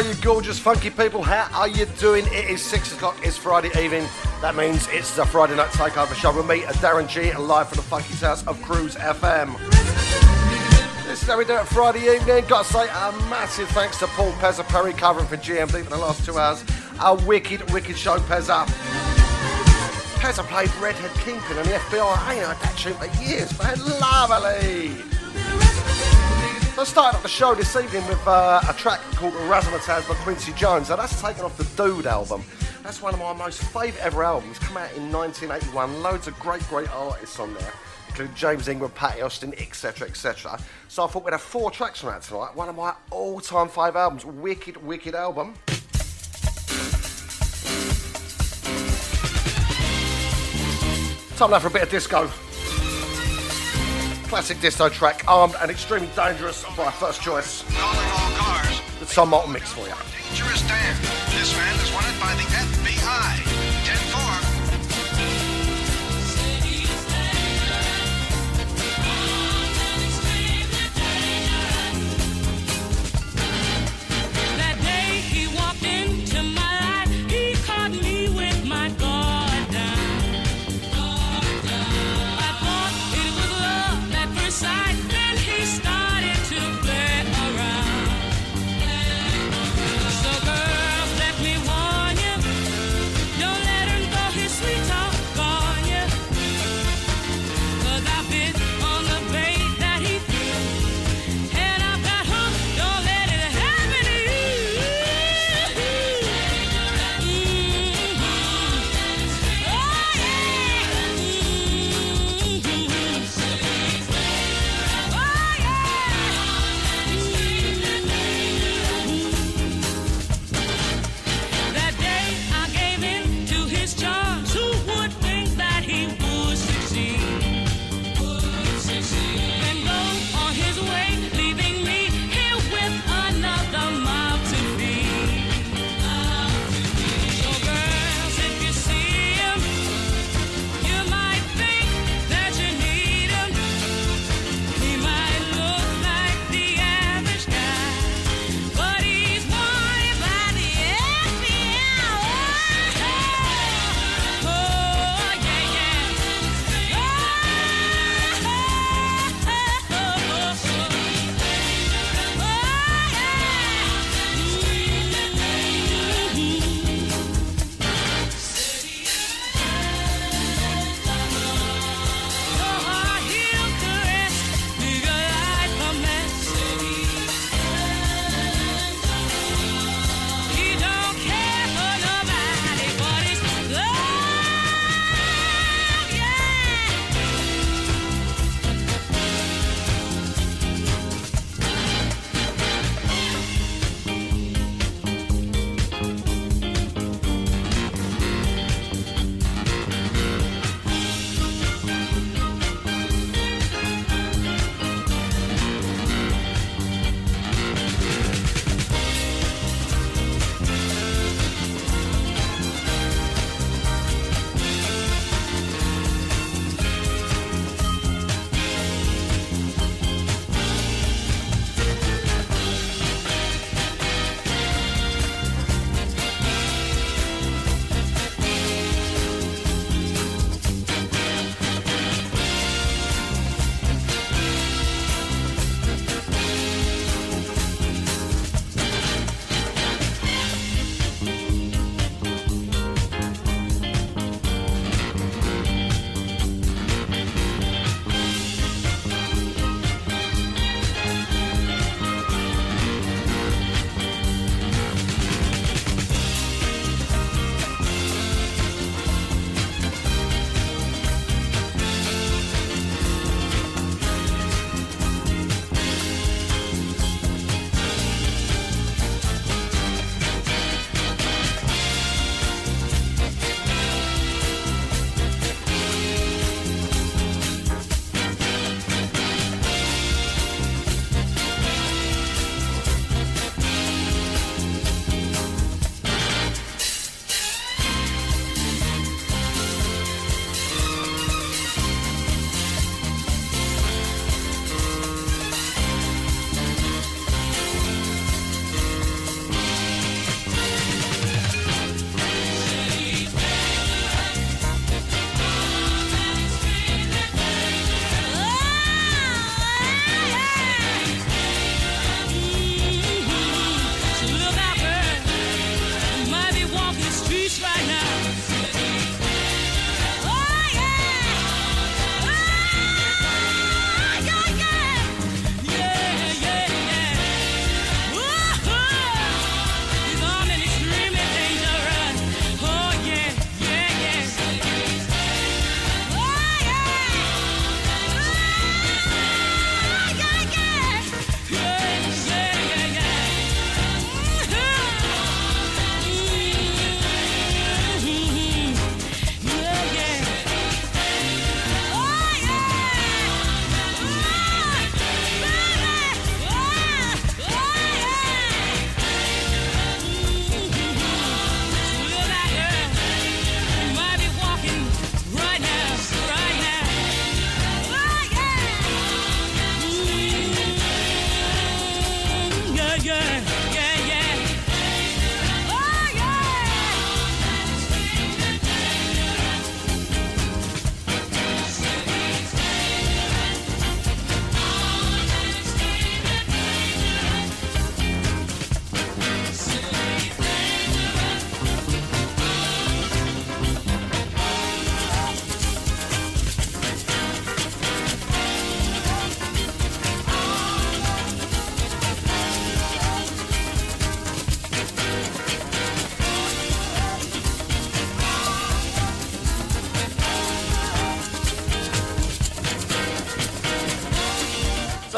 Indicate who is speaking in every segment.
Speaker 1: are you gorgeous, funky people? How are you doing? It is six o'clock, it's Friday evening. That means it's the Friday Night Takeover show with me, Darren G, live from the funky house of Cruise FM. This is how we do it Friday evening. Got to say a massive thanks to Paul Pezza Perry covering for GMD for the last two hours. A wicked, wicked show, Pezza. Pezza played Redhead Kingpin and the FBI. I ain't heard that tune for years, man. Lovely. I started up the show this evening with uh, a track called Razzmatazz by Quincy Jones. Now that's taken off the Dude album. That's one of my most favourite ever albums. Come out in 1981. Loads of great, great artists on there, including James Ingram, Patti Austin, etc., etc. So I thought we'd have four tracks from that tonight. One of my all-time five albums. Wicked, wicked album. Time now for a bit of disco classic disco track, Armed and Extremely Dangerous by First Choice.
Speaker 2: Calling all cars.
Speaker 1: The Tom Moulton mix for you.
Speaker 2: Dangerous Dan. This man is wanted by the FBI.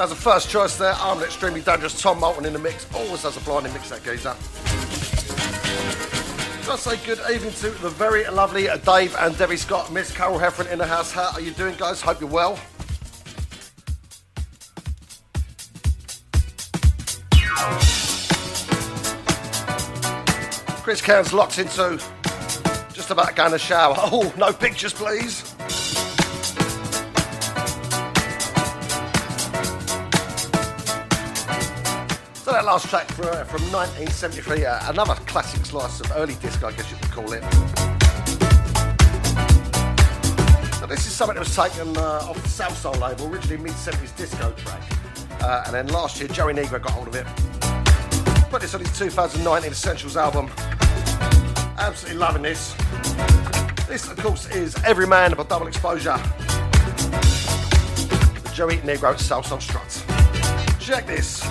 Speaker 1: As a first choice there, I'm an extremely dangerous Tom Moulton in the mix. Always has a blinding mix that geezer. Just say good evening to the very lovely Dave and Debbie Scott, Miss Carol Heffron in the house. How are you doing, guys? Hope you're well. Chris Cairns locked into just about going to shower. Oh, no pictures, please. That last track from, uh, from 1973, uh, another classic slice of early disco, I guess you could call it. So this is something that was taken uh, off the Salsoul label, originally mid-70s disco track. Uh, and then last year, Joey Negro got hold of it. Put this on his 2019 Essentials album. Absolutely loving this. This, of course, is Every Man by Double Exposure. The Joey Negro Salsoul Strut. Check this.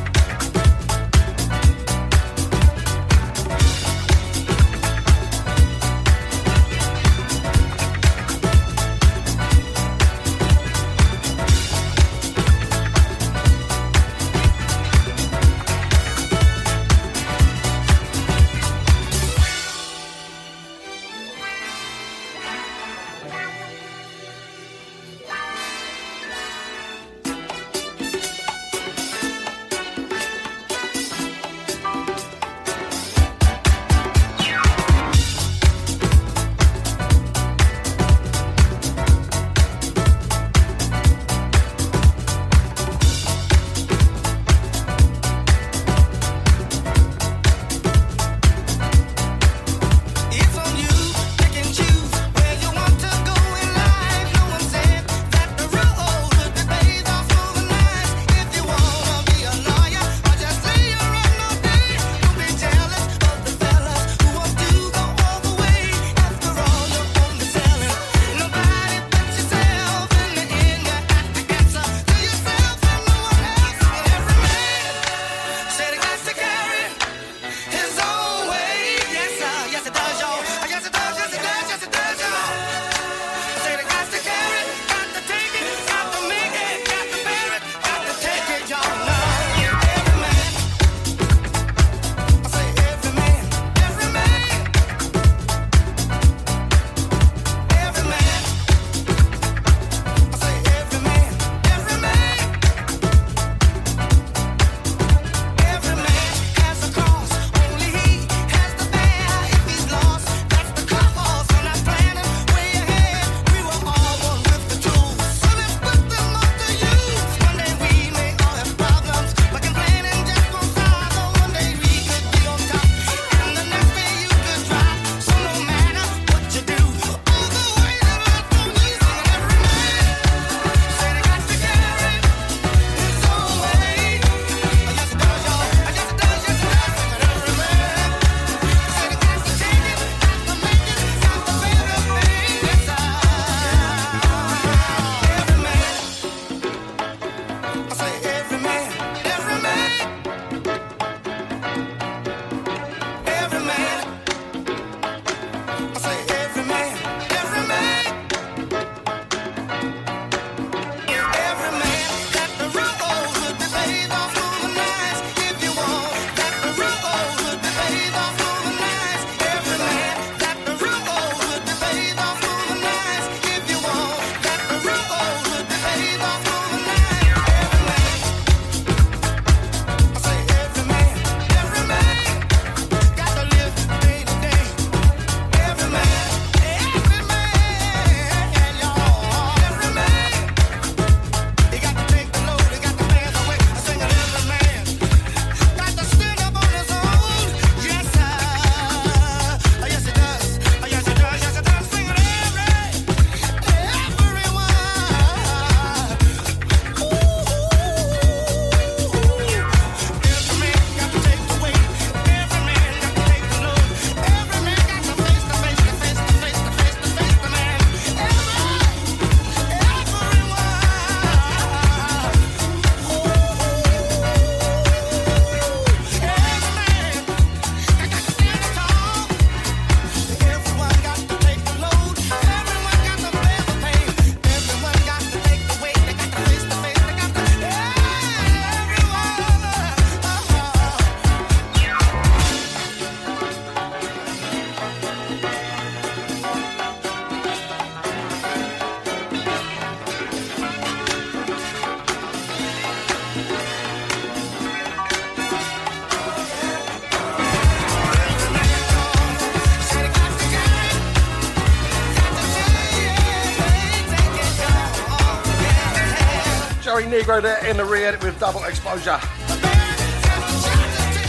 Speaker 1: There in the re-edit with double exposure.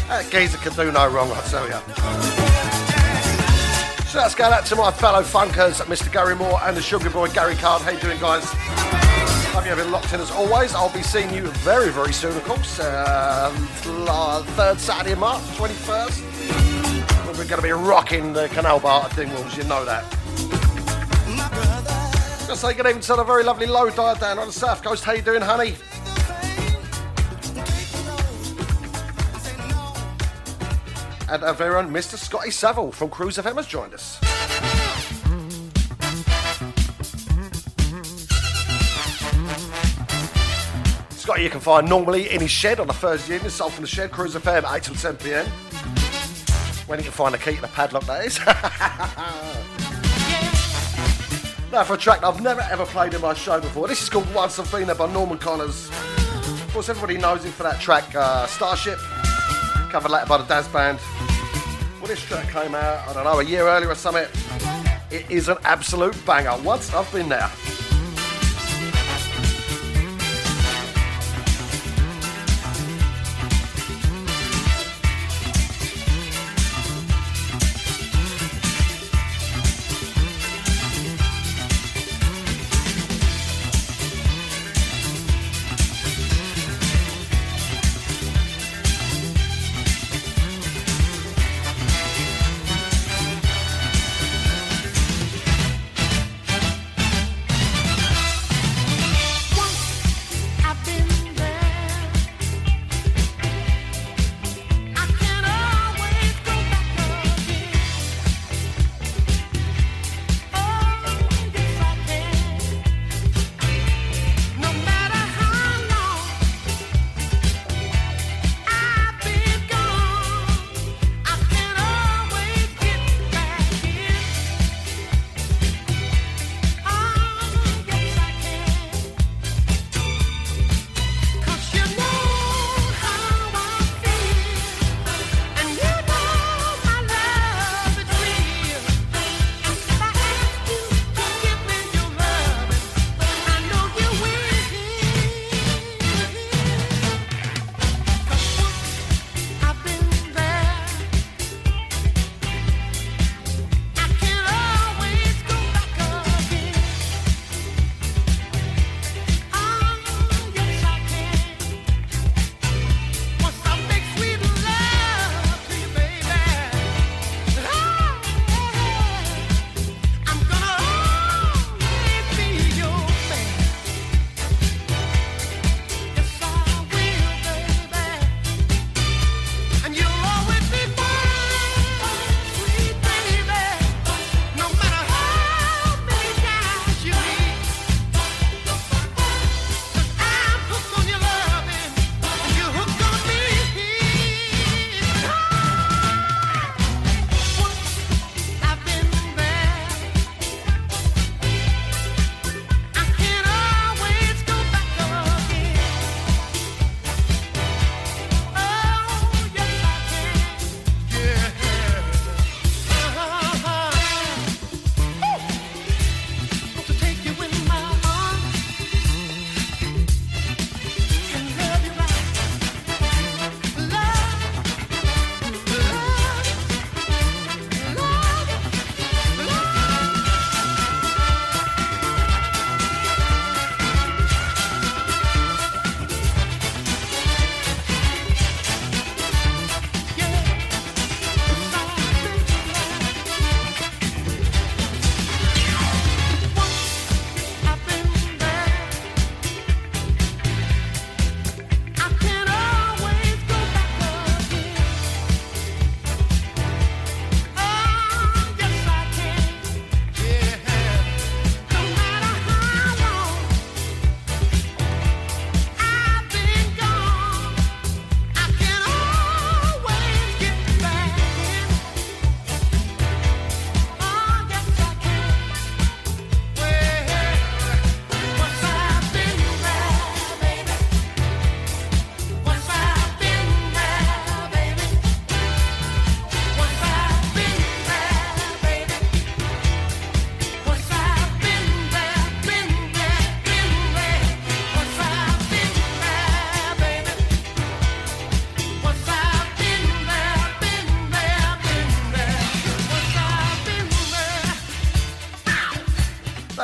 Speaker 1: That geezer can do no wrong, I tell you. So let's go out to my fellow funkers, Mr. Gary Moore and the Sugar Boy Gary Card. How you doing, guys? Hope you've been locked in as always. I'll be seeing you very, very soon, of course. Uh, third Saturday of March, 21st. We're going to be rocking the Canal Bar at Dingwalls, you know that. Just say good evening to the very lovely low diet down on the south coast. How you doing, honey? And our very own Mr. Scotty Saville from Cruise FM has joined us. Scotty you can find normally in his shed on the Thursday evening, Soul from the Shed, Cruise FM, 8 till 10 pm. When he can find the key to the padlock, that is. now for a track I've never ever played in my show before. This is called Once I've Been There by Norman Connors. Of course, everybody knows him for that track uh, Starship, covered later by the Dazz Band. Well, this track came out, I don't know, a year earlier or something. It is an absolute banger. Once I've been there.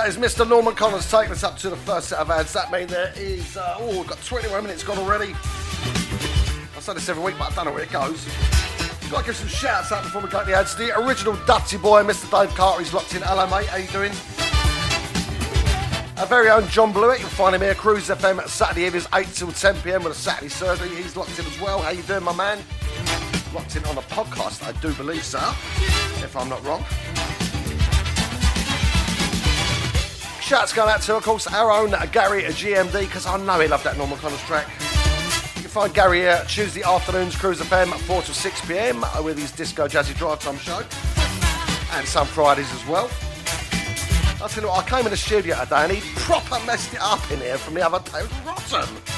Speaker 1: Is Mr. Norman Connors taking us up to the first set of ads. That means there is, uh, oh, we've got 21 minutes gone already. I say this every week, but I don't know where it goes. Got to give some shouts out before we go to the ads. The original Dutty boy, Mr. Dave Carter, he's locked in. Hello, mate. How you doing? Our very own John Blewett, you'll find him here, Cruise FM Saturday evenings, 8 till 10 pm with a Saturday surgery. He's locked in as well. How you doing, my man? Locked in on a podcast, I do believe so, if I'm not wrong. Shouts going out to, of course, our own Gary at GMD, because I know he loved that Norman Connors track. You can find Gary here Tuesday afternoons, Cruise FM, 4 to 6 pm, uh, with his Disco Jazzy Drive Time show, and some Fridays as well. I'll tell you what, I came in the studio today and he proper messed it up in here from the other day. It was rotten.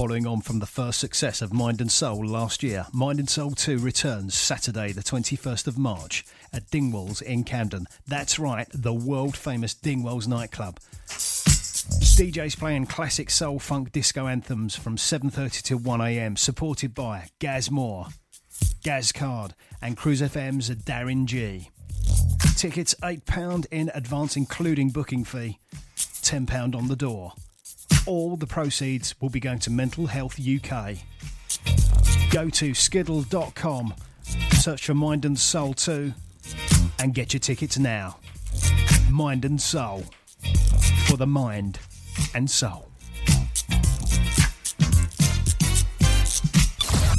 Speaker 3: Following on from the first success of Mind and Soul last year, Mind and Soul 2 returns Saturday, the 21st of March at Dingwalls in Camden. That's right, the world famous Dingwalls nightclub. DJs playing classic soul funk disco anthems from 7:30 to 1 a.m. supported by Gaz Moore, Gaz Card and Cruise FM's Darren G. Tickets £8 in advance including booking fee, £10 on the door. All the proceeds will be going to Mental Health UK. Go to skiddle.com, search for Mind and Soul 2, and get your tickets now. Mind and Soul. For the mind and soul.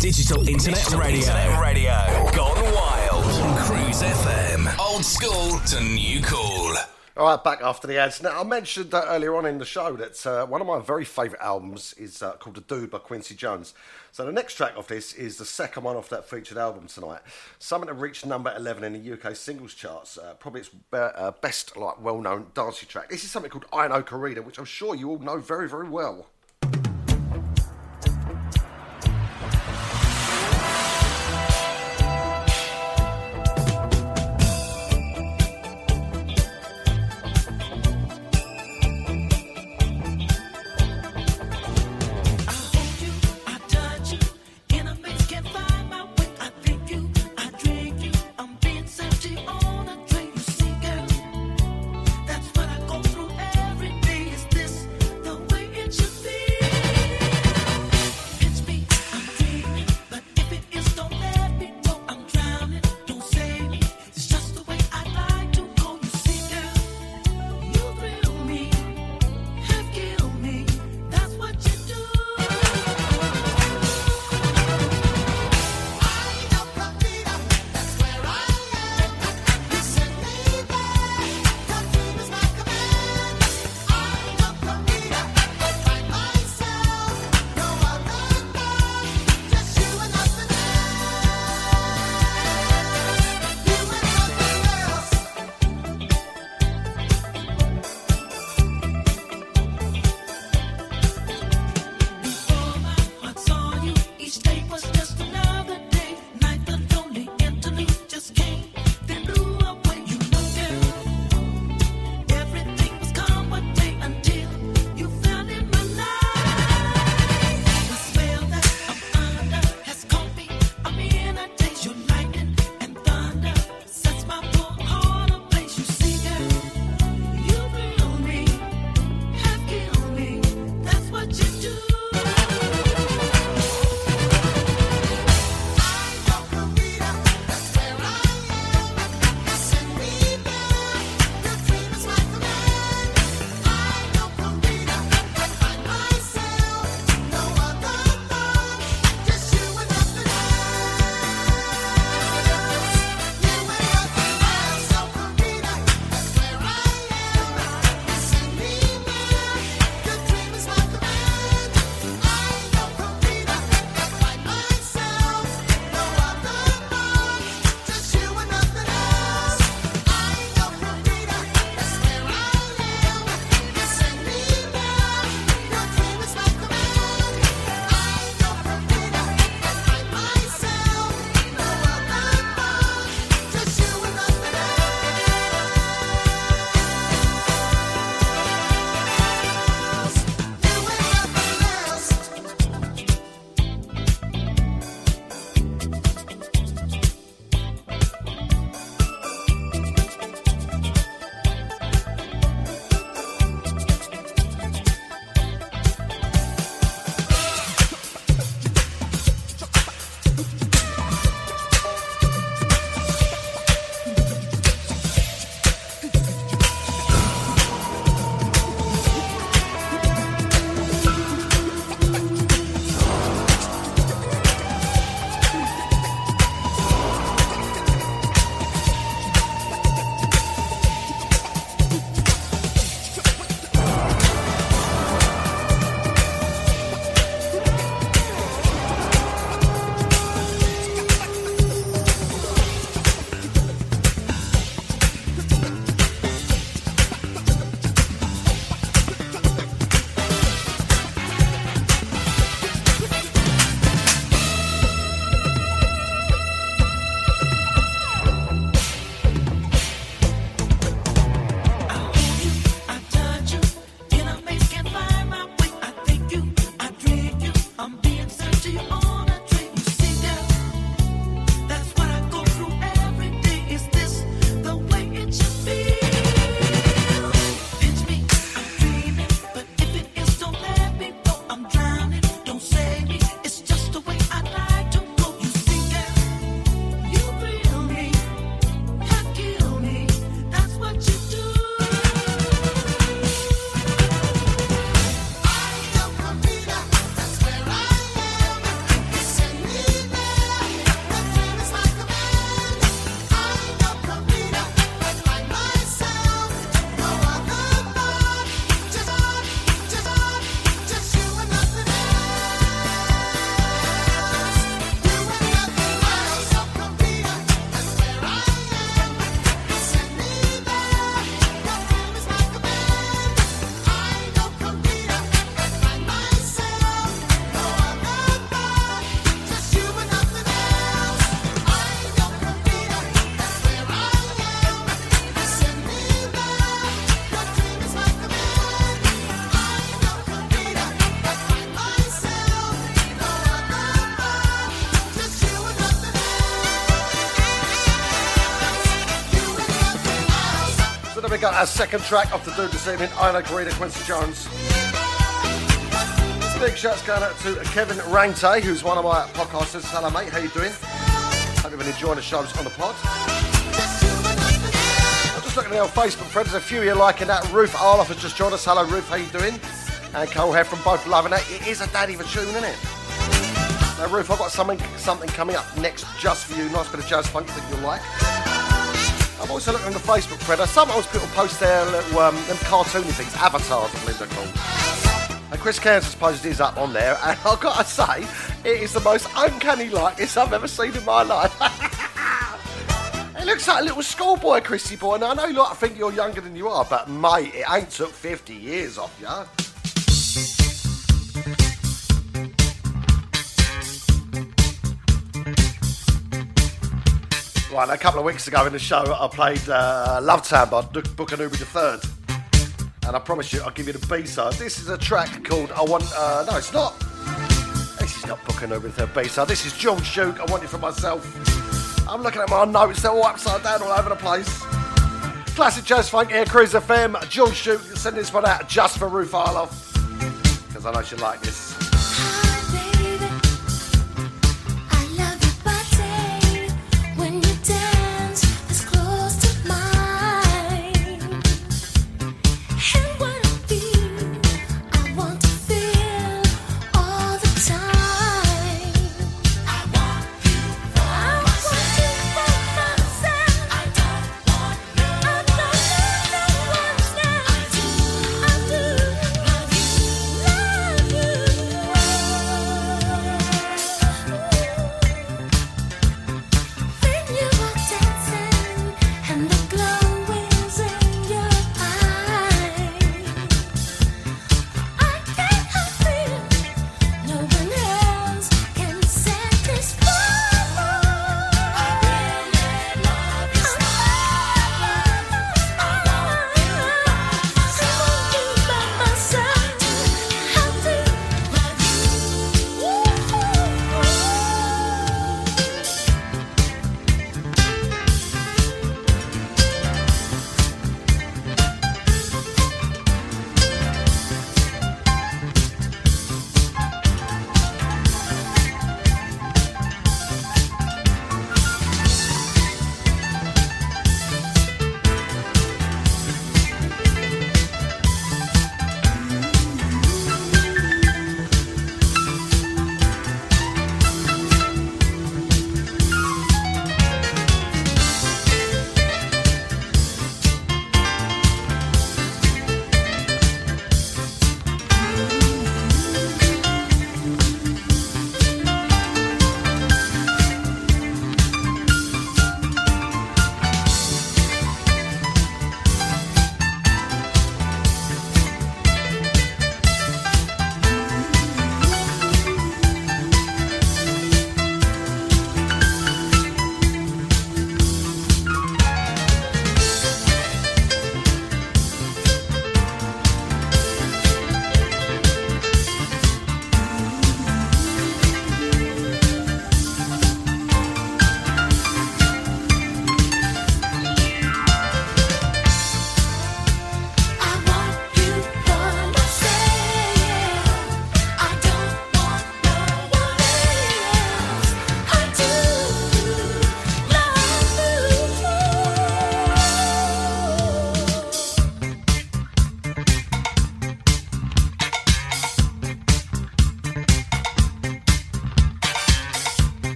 Speaker 4: Digital Internet Radio. Radio. Gone wild. On Cruise FM. Old school to new cool.
Speaker 1: All right, back after the ads. Now, I mentioned uh, earlier on in the show that uh, one of my very favourite albums is uh, called The Dude by Quincy Jones. So the next track off this is the second one off that featured album tonight. Something that reached number 11 in the UK singles charts. Uh, probably its uh, best, like, well-known dancey track. This is something called Ai No Corrida, which I'm sure you all know very, very well. Our second track off the dude this evening, Ai No Corrida, Quincy Jones. Big shouts going out to Kevin Rangte, who's one of my podcasters. Hello, mate. How you doing? Hope you've been enjoying the shows on the pod. I'm just looking at old Facebook friends. There's a few here liking that. Ruth Arloff has just joined us. Hello, Ruth. How you doing? And Cole Head from both loving it. It is a daddy of a tune, isn't it? Now, Ruth, I've got something something coming up next just for you. Nice bit of jazz funk that you'll like. Also looking on the Facebook thread. Sometimes people post their little um, them cartoony things, avatars, I believe they're called. And Chris Cairns has posted his up on there, and I've got to say, it is the most uncanny likeness I've ever seen in my life. it looks like a little schoolboy, Chrissy boy. Now, I know you lot think you're younger than you are, but mate, it ain't took 50 years off you. Right, a couple of weeks ago in the show, I played uh, Love Town by the third, And I promise you, I'll give you the B-side. This is a track called I Want... Uh, no, it's not. This is not Booker Newberry III B-side. This is John Shuke, I Want It For Myself. I'm looking at my notes, they're all upside down all over the place. Classic Jazz Funk Air Cruise FM. John Shuke, send this one out just for Ruth Arloff. Because I know she'll like this.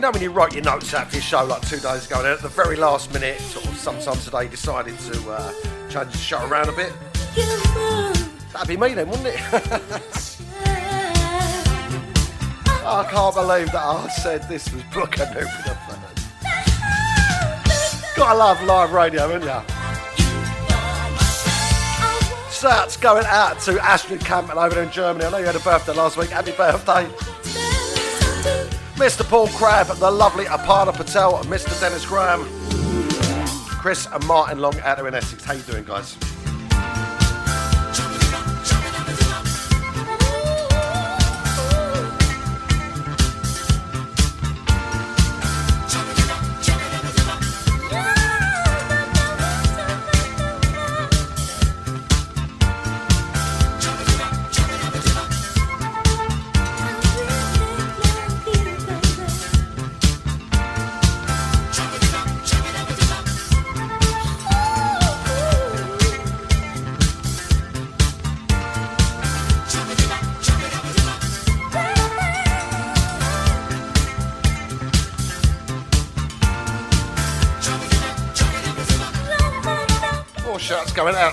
Speaker 5: You know when you write your notes out for your show like two days ago, and then at the very last minute, sort of sometime today, decided to uh, change the show around a bit? That'd be me then, wouldn't it? I can't believe that I said this was Booker Newberry the third. Gotta love live radio, haven't you? Shouts going out to Astrid Campbell over there in Germany. I know you had a birthday last week. Happy birthday. Mr. Paul Crabb, the lovely Aparna Patel, Mr. Dennis Graham. Chris and Martin Long out there in Essex. How you doing, guys?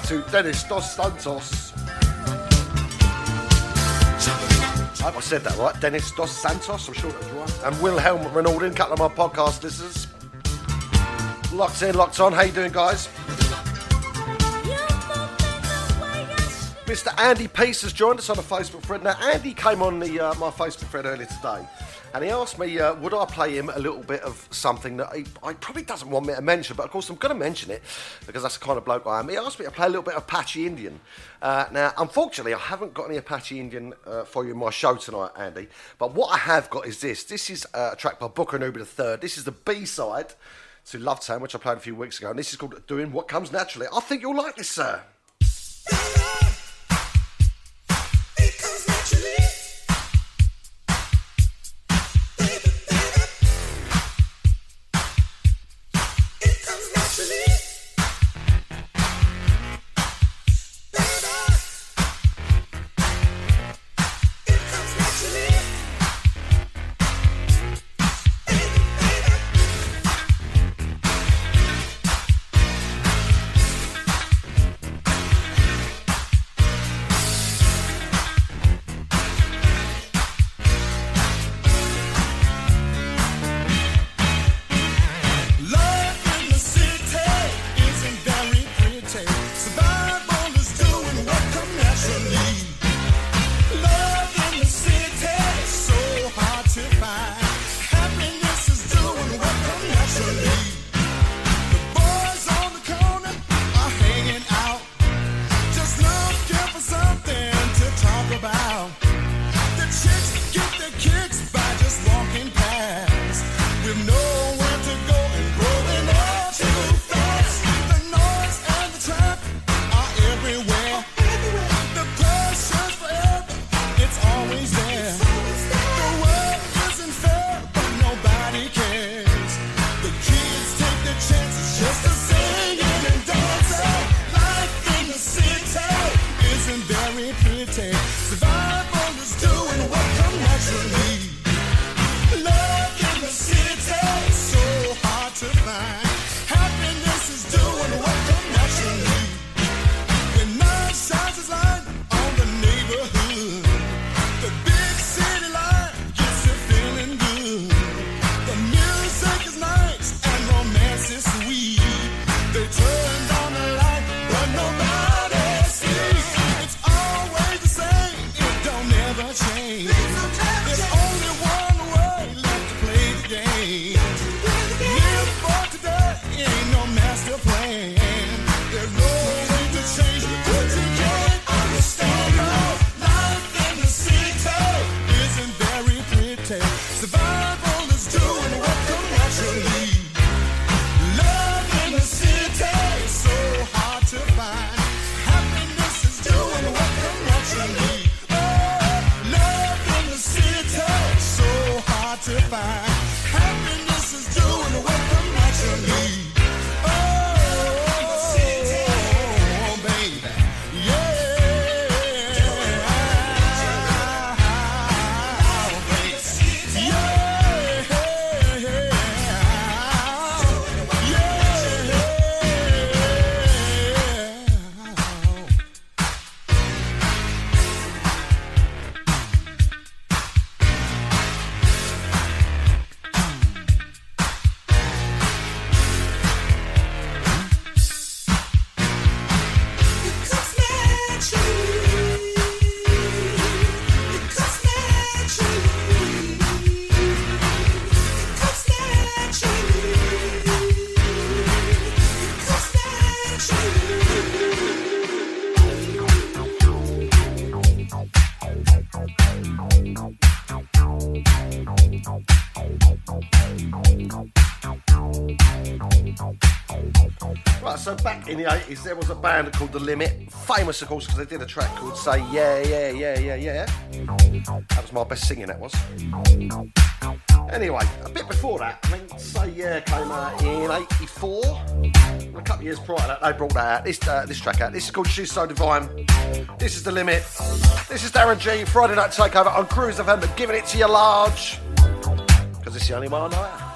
Speaker 5: To Dennis Dos Santos. I said that right. Dennis Dos Santos, I'm sure that was right. And Wilhelm Ronaldin, couple of my podcast listeners. Locked in, locked on. How you doing, guys? Mr. Andy Peace has joined us on a Facebook thread. Now, Andy came on the uh, my Facebook thread earlier today, and he asked me uh, would I play him a little bit of something that he, he probably doesn't want me to mention, but of course I'm going to mention it because that's the kind of bloke I am. He asked me to play a little bit of Apache Indian. Uh, now, unfortunately, I haven't got any Apache Indian uh, for you in my show tonight, Andy. But what I have got is this. This is uh, a track by Booker Newberry III. This is the B side to Love Town, which I played a few weeks ago, and this is called Doing What Comes Naturally. I think you'll like this, sir.
Speaker 6: In the
Speaker 1: 80s, there was a band called The Limit. Famous, of course, because they did a track called Say Yeah, Yeah, Yeah, Yeah, Yeah. That was my best singing, that was. Anyway, a bit before that, I mean, Say Yeah came out in 84. A couple of years prior to that, they brought that out, this, uh, this track out. This is called She's So Divine. This is The Limit. This is Darren G, Friday Night Takeover on Cruise FM, but giving it to you large. Because it's the only one I know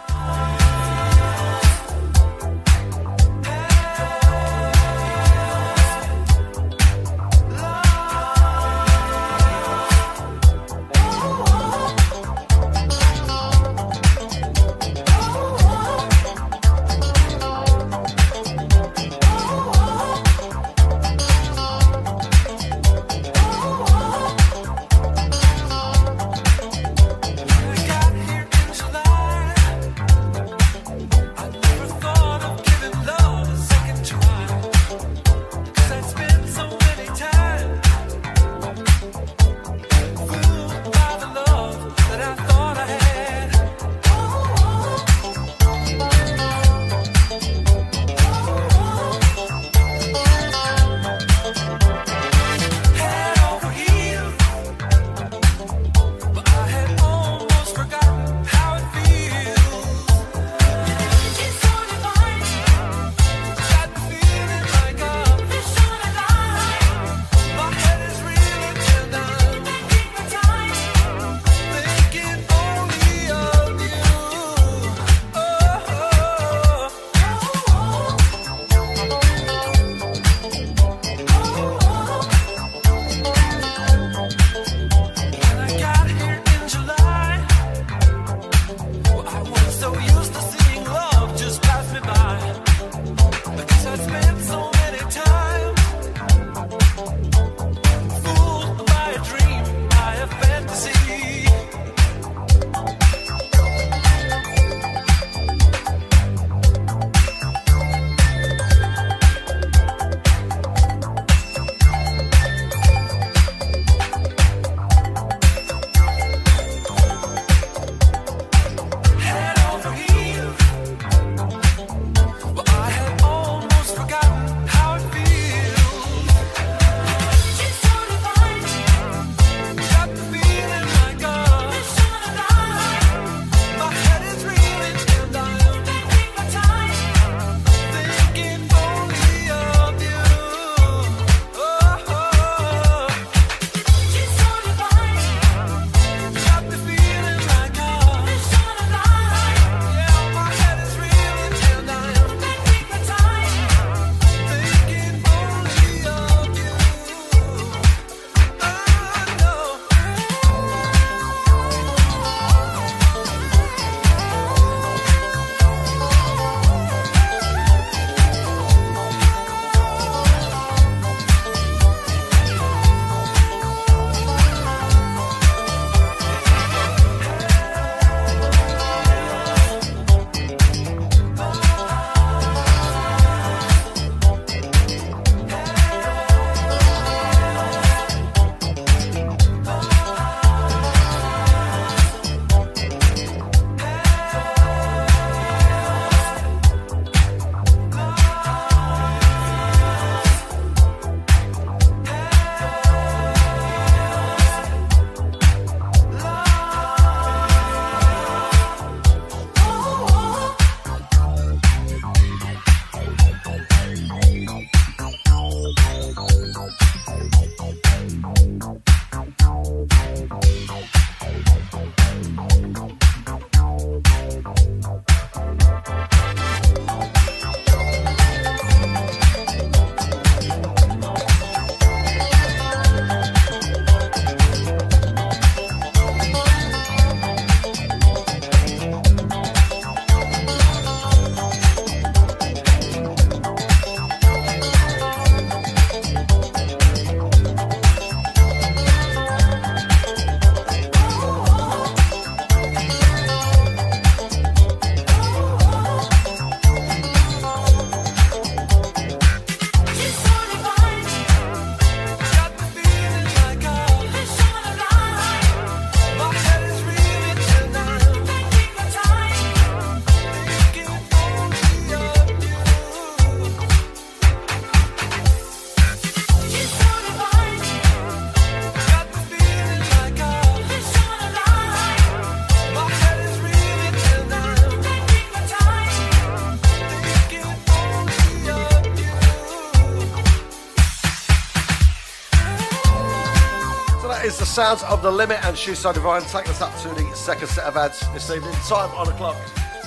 Speaker 1: sounds of the limit, and she's so divine. Taking us up to the second set of ads this evening. Time on the clock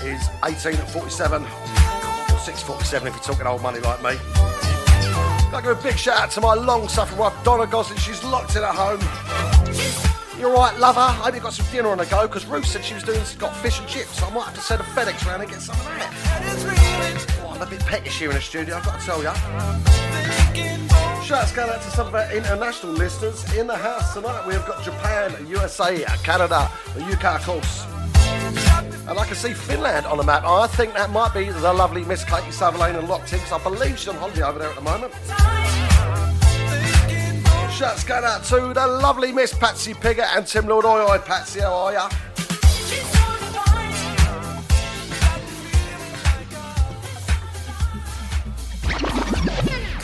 Speaker 1: is 18:47 or 6:47 if you're talking old money like me. To give a big shout out to my long-suffering wife Donna Gosling. She's locked in at home. You're right, lover. I hope you got some dinner on the go because Ruth said she was doing got fish and chips. So I might have to send a FedEx round and get some of that. Oh, I'm a bit peckish here in the studio. I've got to tell you. Shouts going out to some of our international listeners in the house tonight. We've got Japan, USA, Canada, the UK, of course. And I can see Finland on the map. I think that might be the lovely Miss Katie Sutherland and 'cause I believe she's on holiday over there at the moment. Shouts going out to the lovely Miss Patsy Pigger and Tim Lord. Oi, oi, Patsy, how are ya?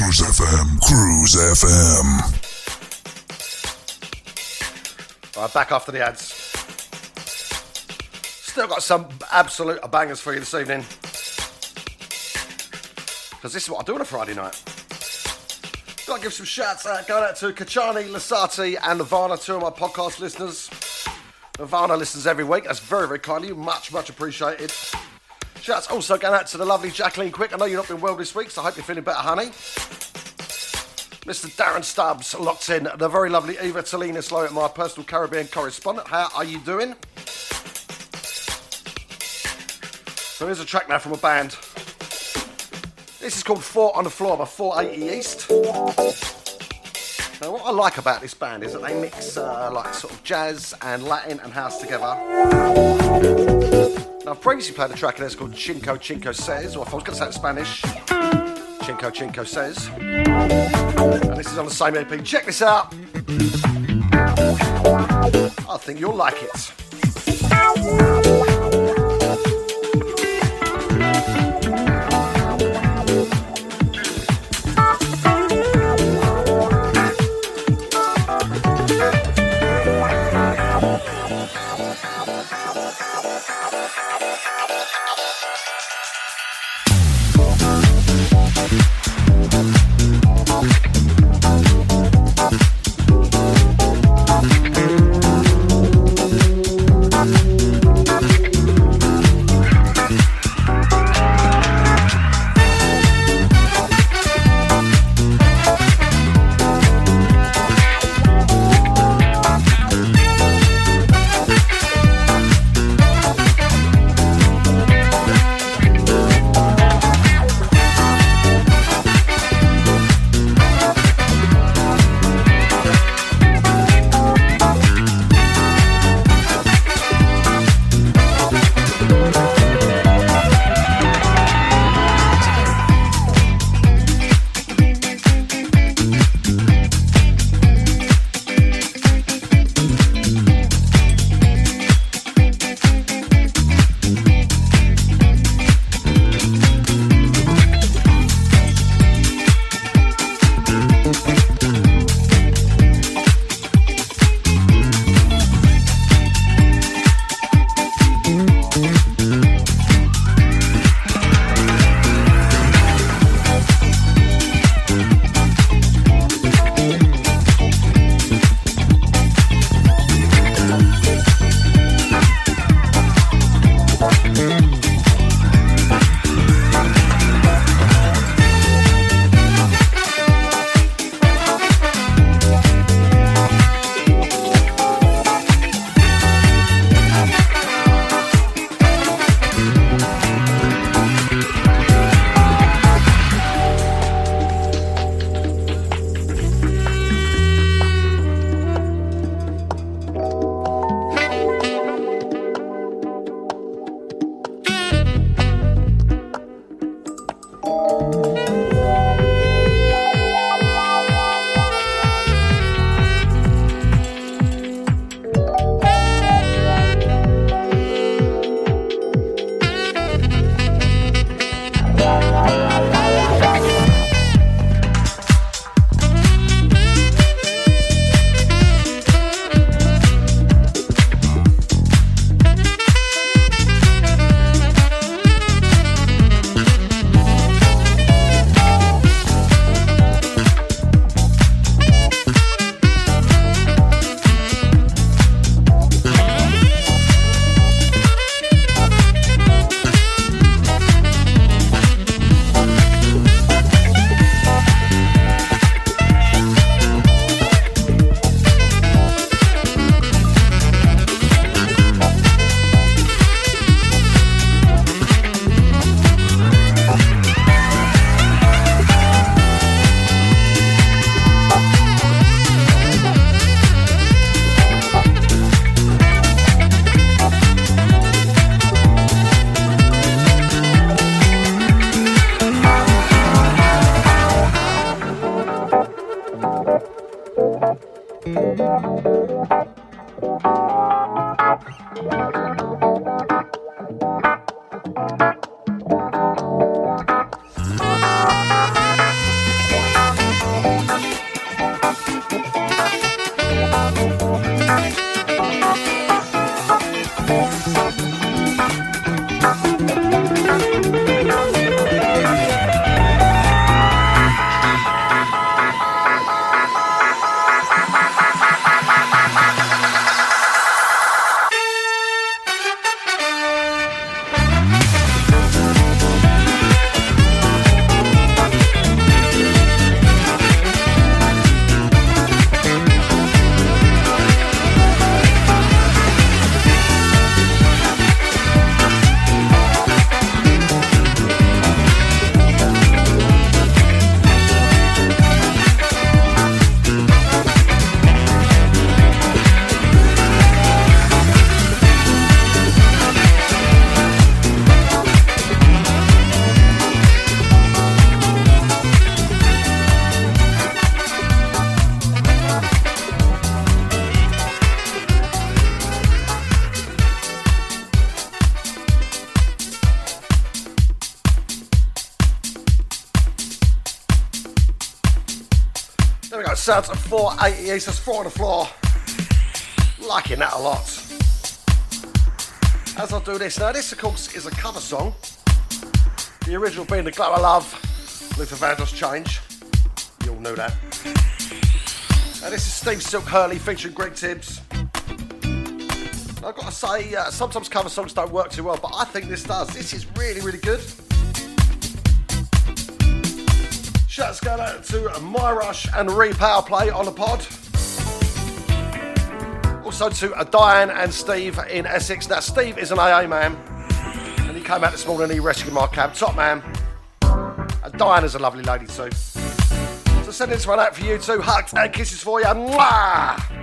Speaker 7: Cruise FM, Cruise FM.
Speaker 1: Right, back after the ads. Still got some absolute bangers for you this evening. Because this is what I do on a Friday night. Got to give some shouts out going out to Kachani, Lasati, and Nirvana, two of my podcast listeners. Nirvana listens every week. That's very, very kind of you. Much, much appreciated. Shouts also going out to the lovely Jacqueline Quick. I know you've not been well this week, so I hope you're feeling better, honey. Mr. Darren Stubbs locked in. The very lovely Eva Talina Slow, my personal Caribbean correspondent. How are you doing? So here's a track now from a band. This is called Four on the Floor by 480 East. Now, what I like about this band is that they mix uh, like sort of jazz and Latin and house together. Now, I've previously played a track in there, it's called Chinko Chinko Says, or if I was going to say it in Spanish, Chinko Chinko Says. And this is on the same EP. Check this out. I think you'll like it. 4 that's 4 on the floor. Liking that a lot. As I do this, now this of course is a cover song. The original being The Glow of Love, Luther Vandross Change. You all know that. And this is Steve Silk Hurley featuring Greg Tibbs. I've got to say, uh, sometimes cover songs don't work too well, but I think this does. This is really, really good. Shouts going out to My Rush and Repower Play on the pod. Also to uh, Diane and Steve in Essex. Now, Steve is an AA man, and he came out this morning and he rescued my cab. Top man. And Diane is a lovely lady too. So send this one out for you too. Hugs and kisses for you. Mwah!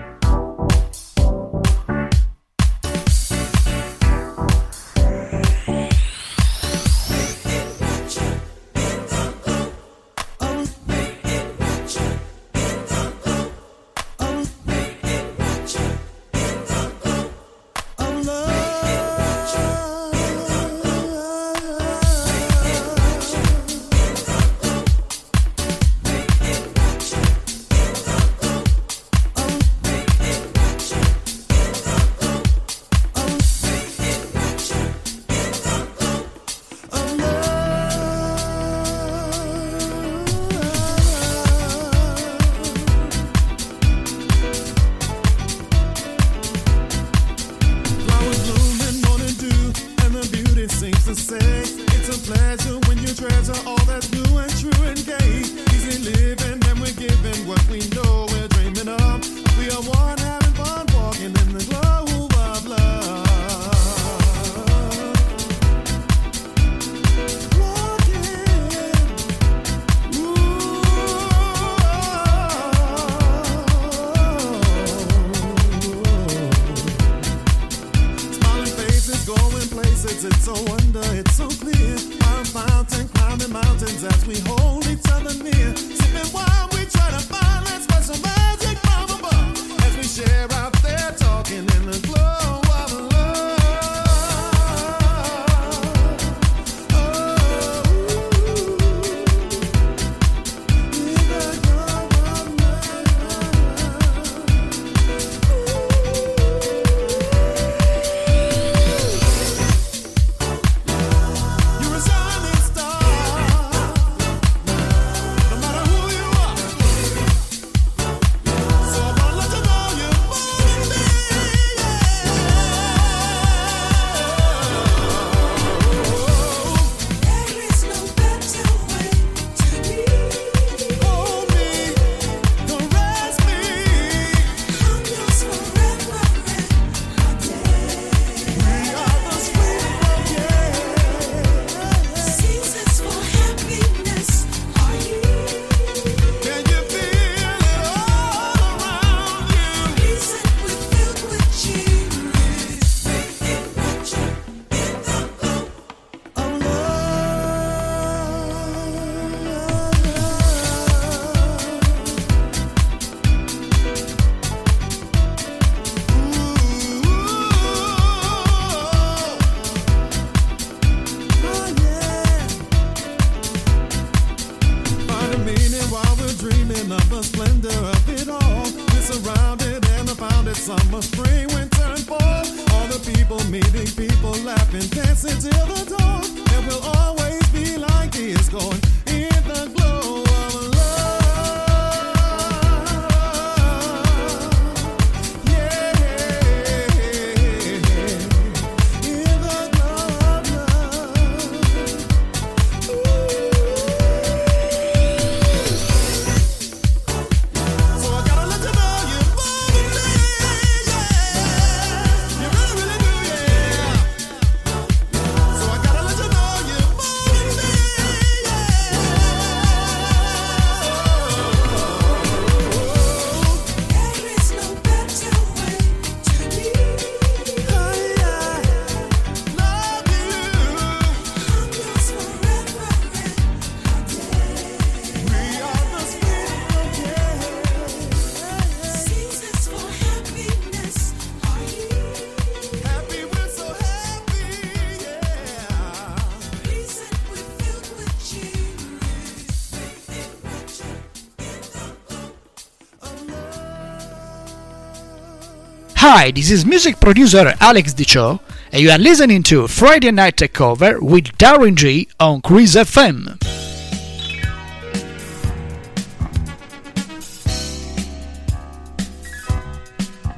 Speaker 8: Hi, this is music producer Alex Dicho, and you are listening to Friday Night Takeover with Darren G on Cruise FM.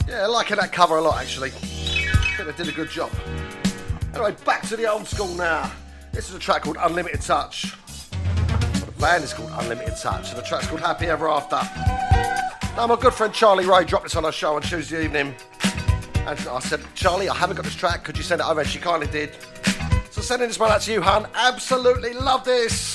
Speaker 1: Yeah, I liking that cover a lot actually. I think they did a good job. Anyway, back to the old school now. This is a track called Unlimited Touch. The band is called Unlimited Touch, and the track's called Happy Ever After. Now, my good friend Charlie Ray dropped this on our show on Tuesday evening. And I said, Charlie, I haven't got this track. Could you send it over? And she kindly did. So sending this one out to you, hun. Absolutely love this.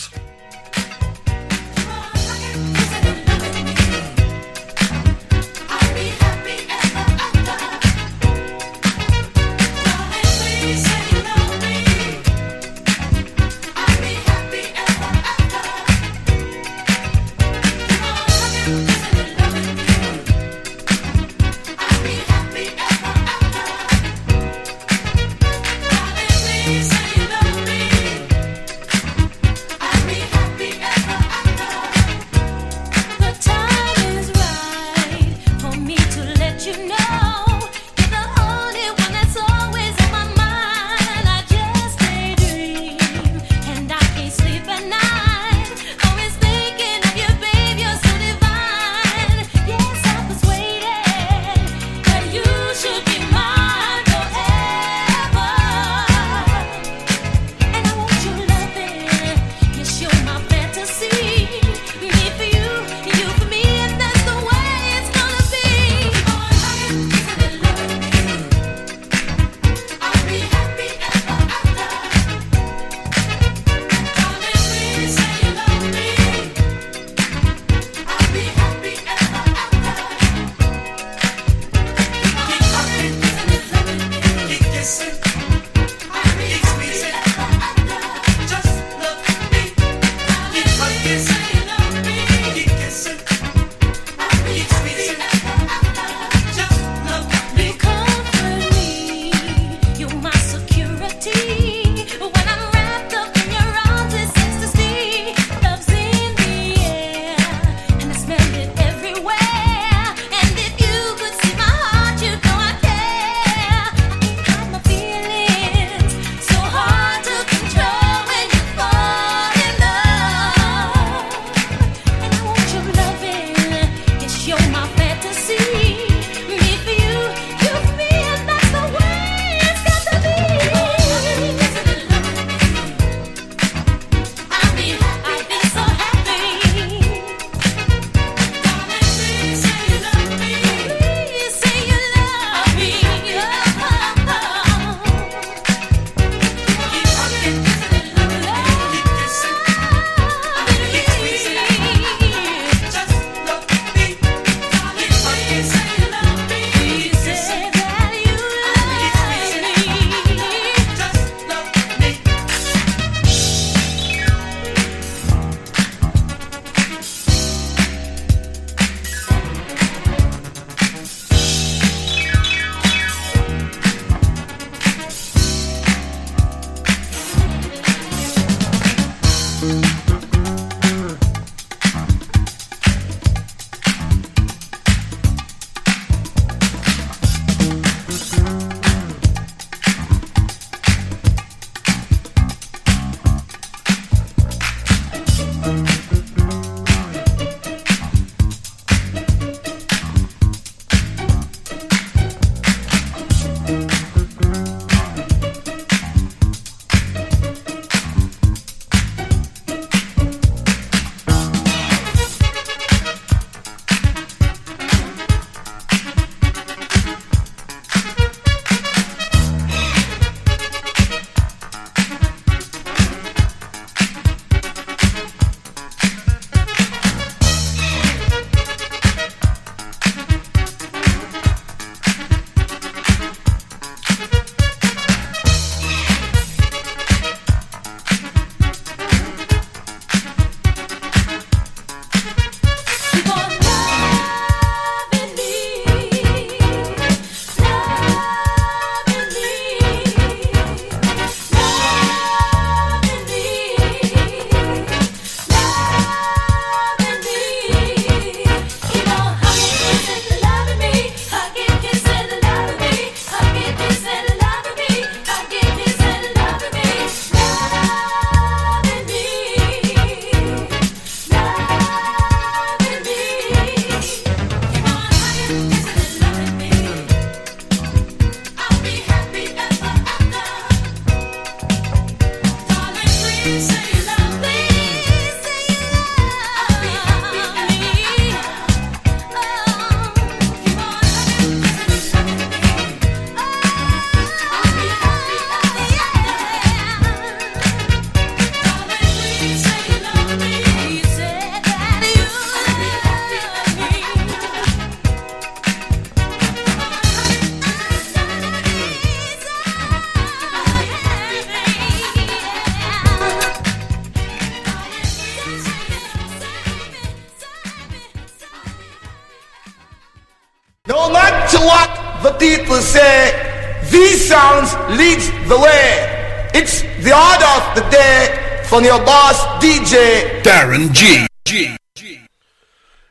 Speaker 9: Leads the way. It's the order of the day from your boss DJ
Speaker 7: Darren G. G.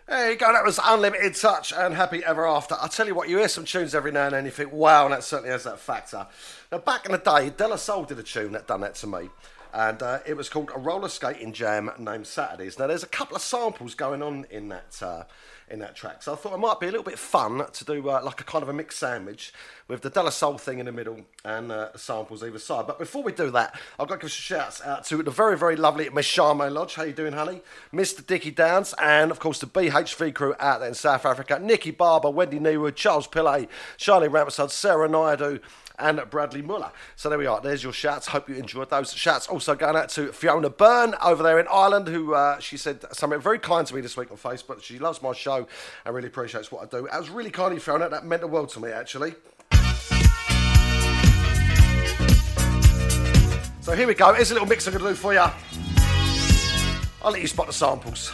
Speaker 1: There you go, that was Unlimited Touch and Happy Ever After. I tell you what, you hear some tunes every now and then, you think, wow, and that certainly has that factor. Now, back in the day, De La Soul did a tune that done that to me, and uh, it was called a roller skating jam named Saturdays. Now, there's a couple of samples going on in that. Uh, in that track, so I thought it might be a little bit fun to do uh, like a kind of a mixed sandwich with the De La Soul thing in the middle and uh, samples either side. But before we do that, I've got to give some shouts out to the very, very lovely Miss Lodge. How you doing, honey? Mr. Dickie Downs, and of course the BHV crew out there in South Africa. Nikki Barber, Wendy Newood, Charles Pillay, Charlie Ramsard, Sarah Naidu, and Bradley Muller. So there we are. There's your shouts. Hope you enjoyed those shouts. Also going out to Fiona Byrne over there in Ireland, who uh, she said something very kind to me this week on Facebook. She loves my show and really appreciates what I do. That was really kind of you, Fiona. That meant the world to me, actually. So here we go. Here's a little mix I'm going to do for you. I'll let you spot the samples.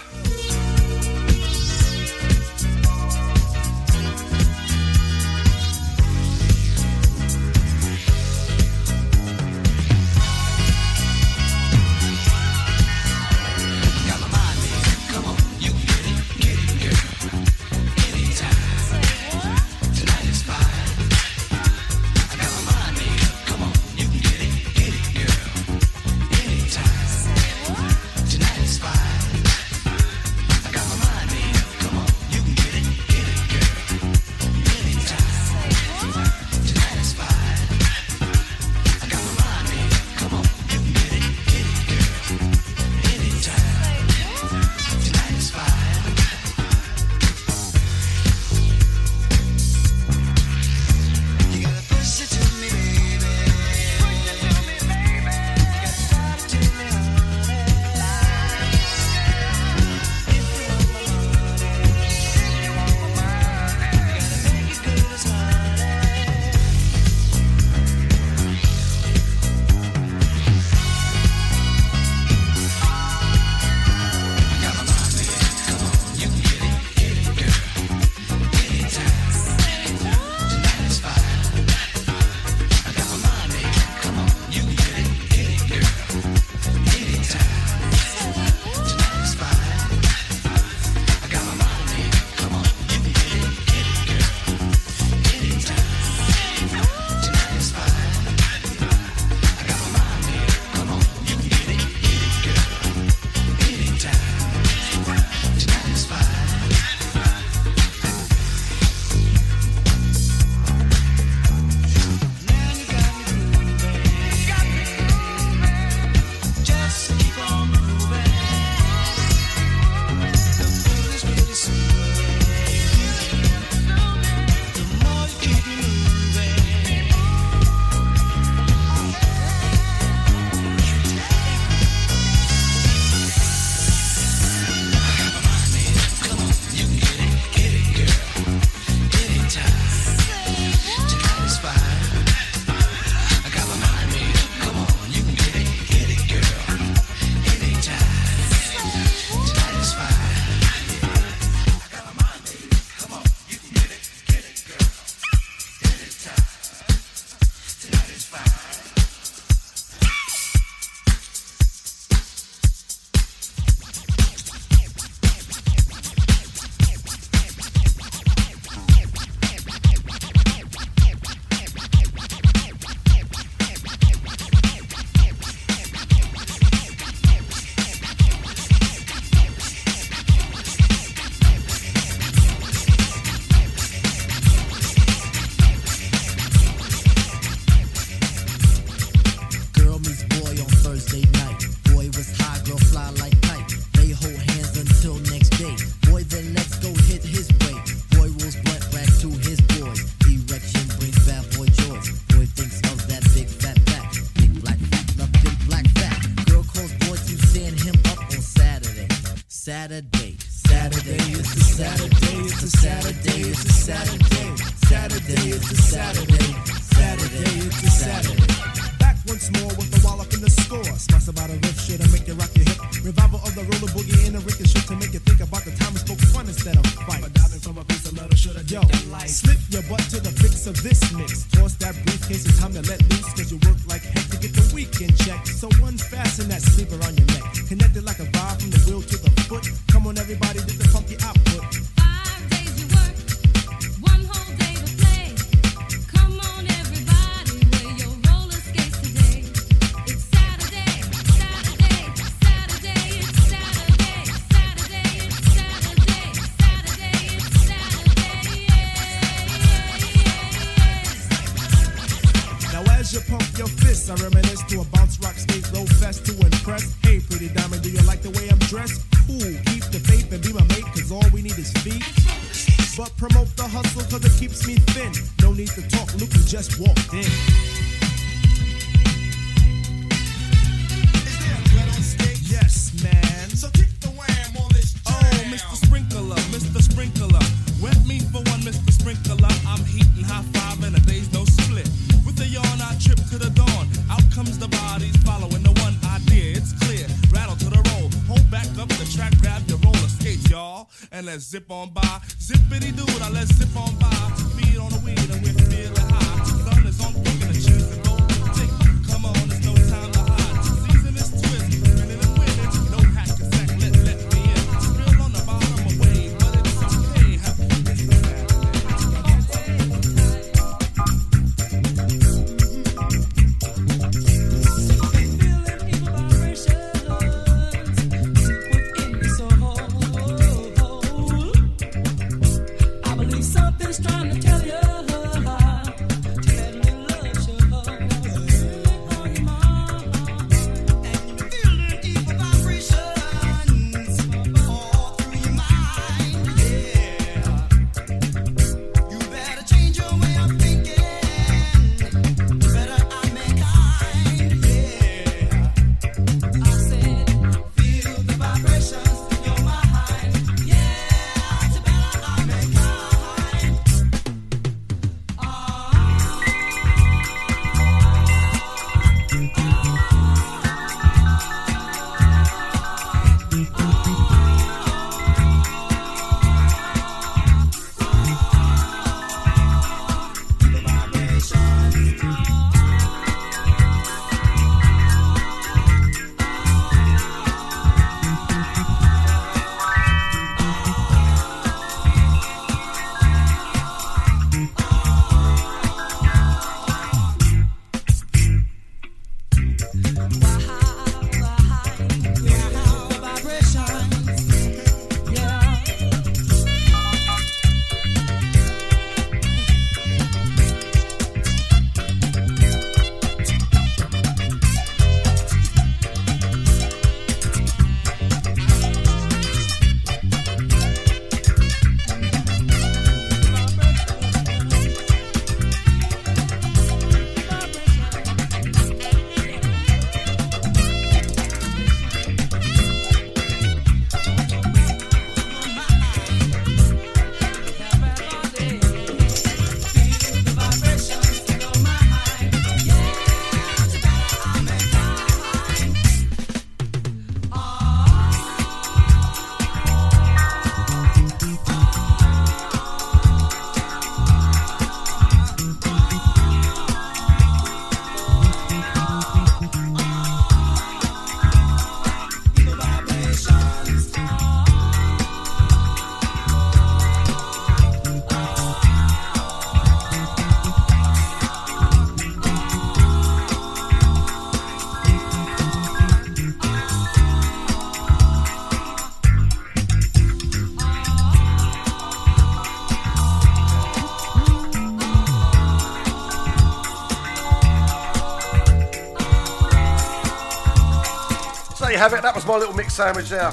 Speaker 1: have it. That was my little mix sandwich there.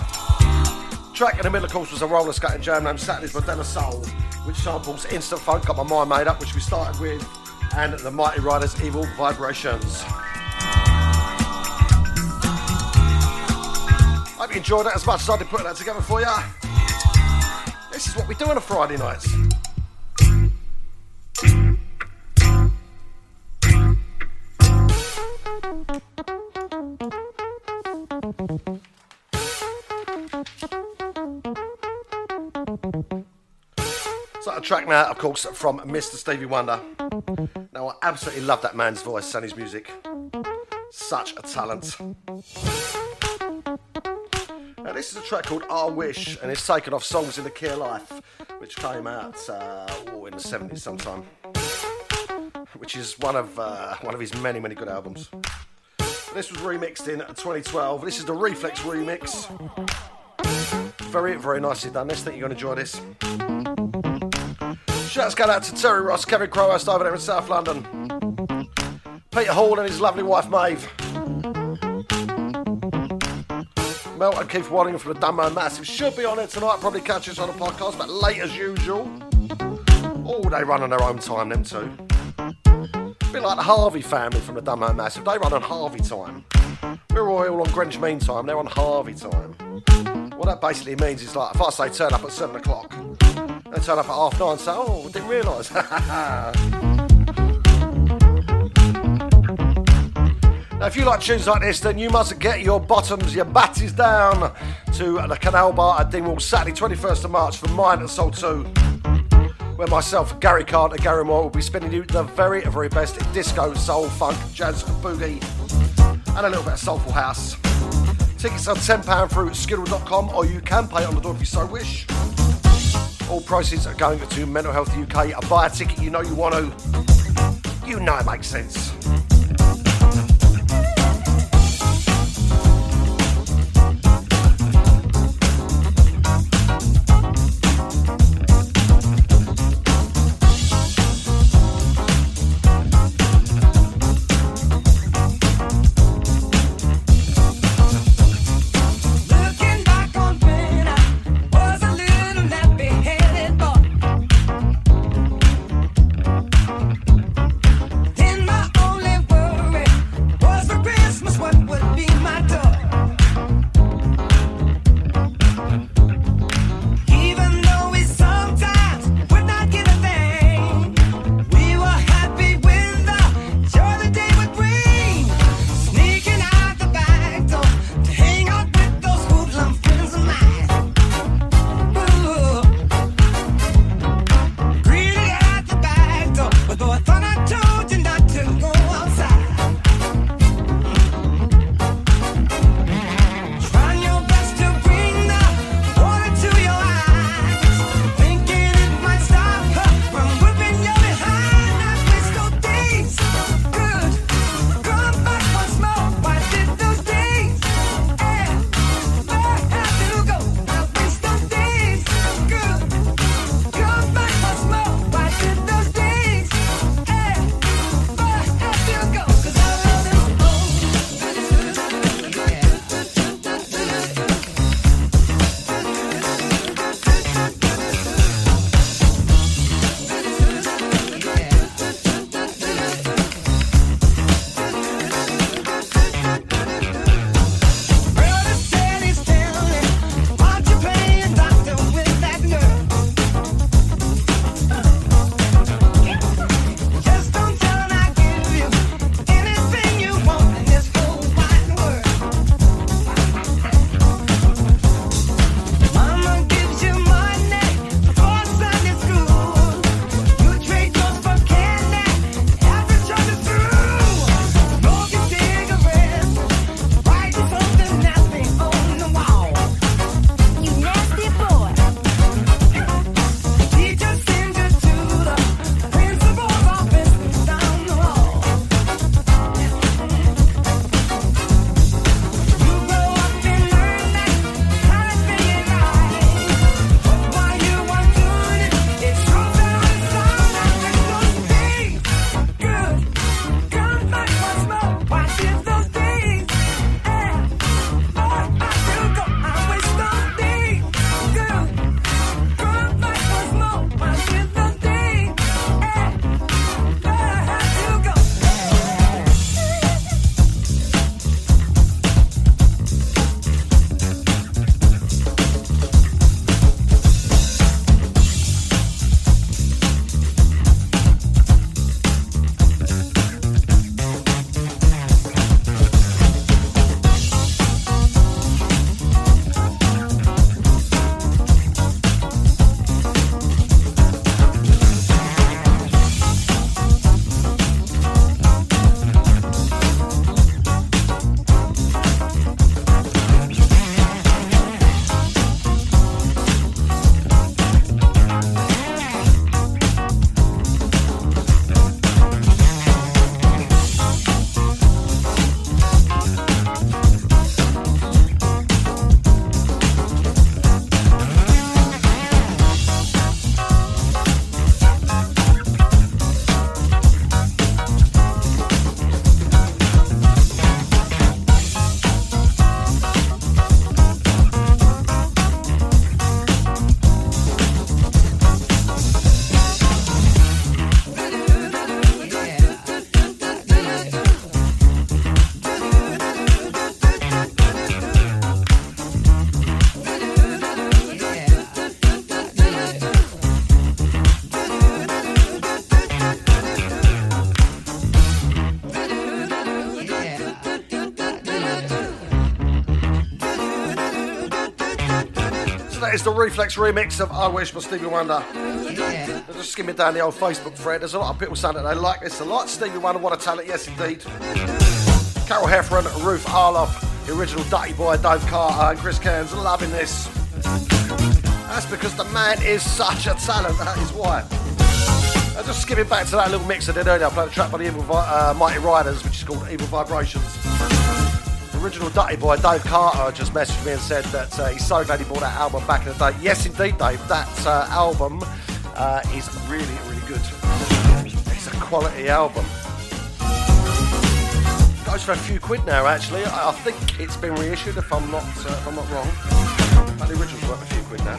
Speaker 1: Track in the middle, of course, was a roller skating jam named Saturdays by De La Soul, which samples Instant Funk, Got My Mind Made Up, which we started with, and The Mighty Ryeders Evil Vibrations. Hope you enjoyed that as much as I did putting that together for you. This is what we do on a Friday night. Track now, of course, from Mr. Stevie Wonder. Now, I absolutely love that man's voice and his music. Such a talent. Now, this is a track called I Wish, and it's taken off Songs in the of Life, which came out uh, oh, in the 70s sometime. Which is one of uh, one of his many, many good albums. This was remixed in 2012. This is the Reflex remix. Very, very nicely done. This think you're going to enjoy this. Shouts go out to Terry Ross, Kevin Crowhurst over there in South London. Peter Hall and his lovely wife Maeve. Mel and Keith Waddingham from the Dumbo Massive should be on it tonight. Probably catch us on a podcast, but late as usual. Oh, they run on their own time, them two. bit like the Harvey family from the Dumbo Massive. They run on Harvey time. We're all on Greenwich Mean Time. They're on Harvey time. What that basically means is like if I say turn up at seven o'clock, they turn up at half nine. So oh, didn't realise. Now, if you like tunes like this, then you must get your bottoms, your batties down to the Canal Bar at Dingwall Saturday, 21st of March for mine and Soul 2, where myself, Gary Carter, Gary Moore will be spinning you the very, very best disco, soul, funk, jazz, boogie, and a little bit of soulful house. Tickets are £10 through skiddle.com or you can pay on the door if you so wish. All proceeds are going to Mental Health UK. Buy a ticket, you know you want to. You know it makes sense. Reflex remix of I Wish by Stevie Wonder. Just skimming down the old Facebook thread. There's a lot of people saying that they like this a lot. Stevie Wonder, what a talent, yes indeed. Carol Heffron, Ruth Arloff, the original Dirty Boy, Dave Carter, and Chris Cairns loving this. That's because the man is such a talent, that is why. Uh, just skipping back to that little mix I did earlier, I played a track by the Evil Vi- uh, Mighty Ryeders, which is called Evil Vibrations. Original Dirty Boy, Dave Carter, just messaged me and said that uh, he's so glad he bought that album back in the day. Yes, indeed, Dave, that uh, album uh, is really, really good. It's a quality album. Goes for a few quid now, actually. I, I think it's been reissued, if I'm not, uh, if I'm not wrong. But the original's worth a few quid now.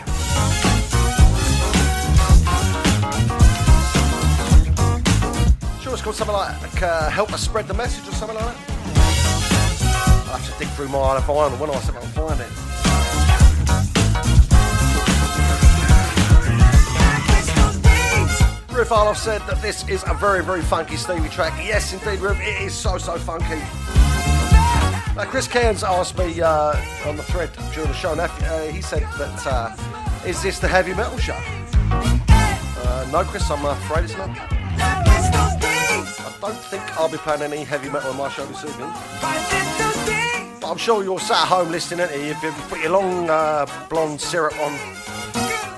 Speaker 1: Sure, it's called something like uh, "Help Us Spread the Message" or something like that. I'll dig through my vinyl when I see if I can find it. Ruth Arloff said that this is a very, very funky Stevie track. Yes, indeed, Ruth, it is so, so funky. Now, Chris Cairns asked me uh, on the thread during the show, and uh, he said that, uh, is this the heavy metal show? Uh, no, Chris, I'm afraid it's not. I don't think I'll be playing any heavy metal on my show this evening. But I'm sure you're sat at home listening, and if you put your long uh, blonde syrup on,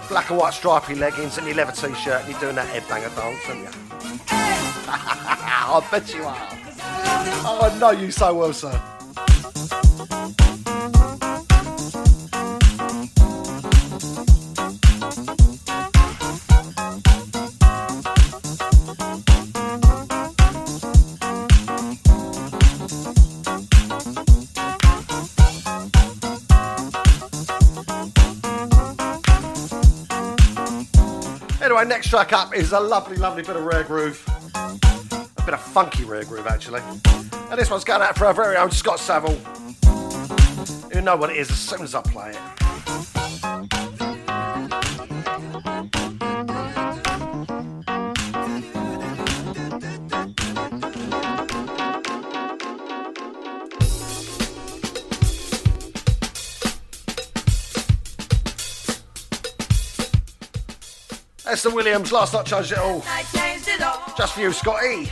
Speaker 1: black and white stripy leggings, and your leather t-shirt, and you're doing that headbanger dance, aren't you? I bet you are. Oh, I know you so well, sir. Anyway, next track up is a lovely, lovely bit of rare groove. A bit of funky rare groove, actually. And this one's going out for our very own Scott Saville. You know what it is as soon as I play it. Esther Williams, last night changed it all. Just for you, Scotty.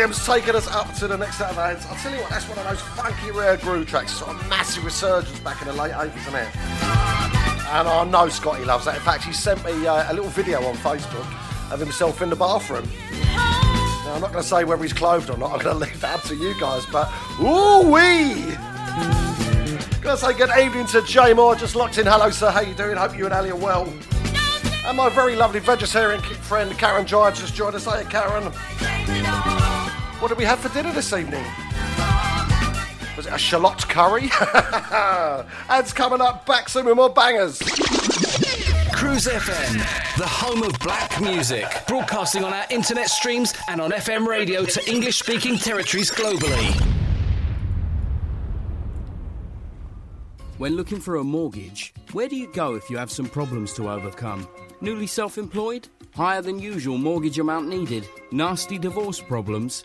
Speaker 1: Williams taking us up to the next set of hands. I'll tell you what, that's one of those funky rare groove tracks. Sort of massive resurgence back in the late 80s, isn't it? And I know Scotty loves that. In fact, he sent me uh, a little video on Facebook of himself in the bathroom. Now, I'm not going to say whether he's clothed or not. I'm going to leave that up to you guys. But, ooh wee! To say good evening to Jay Moore, just locked in. Hello, sir. How you doing? Hope you and Ali are well. And my very lovely vegetarian friend Karen Giant just joined us. Hey, Karen. What did we have for dinner this evening? Was it a shallot curry? Ads coming up. Back soon with more bangers.
Speaker 4: Cruise FM, the home of black music, broadcasting on our internet streams and on FM radio to English speaking territories globally.
Speaker 10: When looking for a mortgage, where do you go if you have some problems to overcome? Newly self employed? Higher than usual mortgage amount needed? Nasty divorce problems?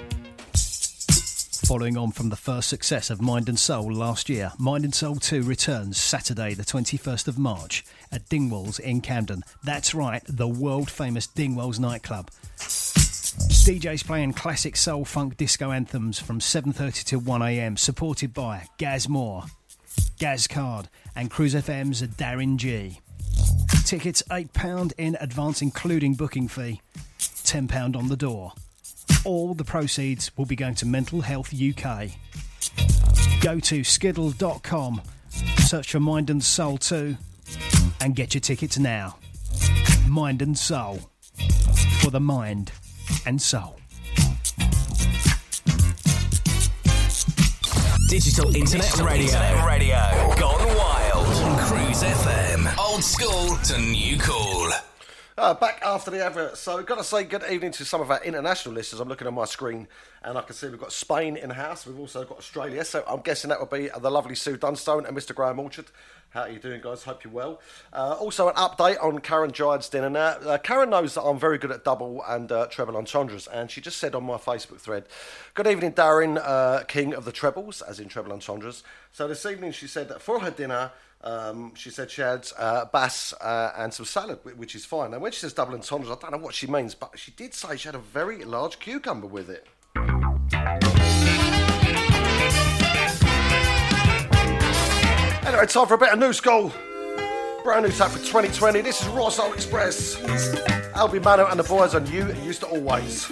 Speaker 3: Following on from the first success of Mind and Soul last year, Mind and Soul 2 returns Saturday, the 21st of March at Dingwalls in Camden. That's right, the world famous Dingwalls nightclub. DJs playing classic soul funk disco anthems from 7:30 to 1 a.m. supported by Gaz Moore, Gaz Card and Cruise FM's Darren G. Tickets £8 in advance including booking fee, £10 on the door. All the proceeds will be going to Mental Health UK. Go to skiddle.com, search for Mind and Soul 2, and get your tickets now. Mind and Soul. For the mind and soul.
Speaker 4: Digital Internet Radio.
Speaker 11: Radio.
Speaker 4: Gone wild on Cruise FM. Old school to new cool.
Speaker 1: Uh, back after the advert. So, I've got to say good evening to some of our international listeners. I'm looking at my screen and I can see we've got Spain in house. We've also got Australia. So, I'm guessing that would be the lovely Sue Dunstone and Mr. Graham Orchard. How are you doing, guys? Hope you're well. Uh, also, an update on Karen Giant's dinner. Now, uh, Karen knows that I'm very good at double and uh, treble entendres, and she just said on my Facebook thread, Good evening, Darren, uh, king of the trebles, as in treble entendres. So, this evening she said that for her dinner, um, she said she had uh, bass uh, and some salad, which is fine. And when she says double entendres, I don't know what she means, but she did say she had a very large cucumber with it. Anyway, time for a bit of new school. Brand new tap for 2020. This is Ross Old Express. Albie Mano and the boys on You Used to Always.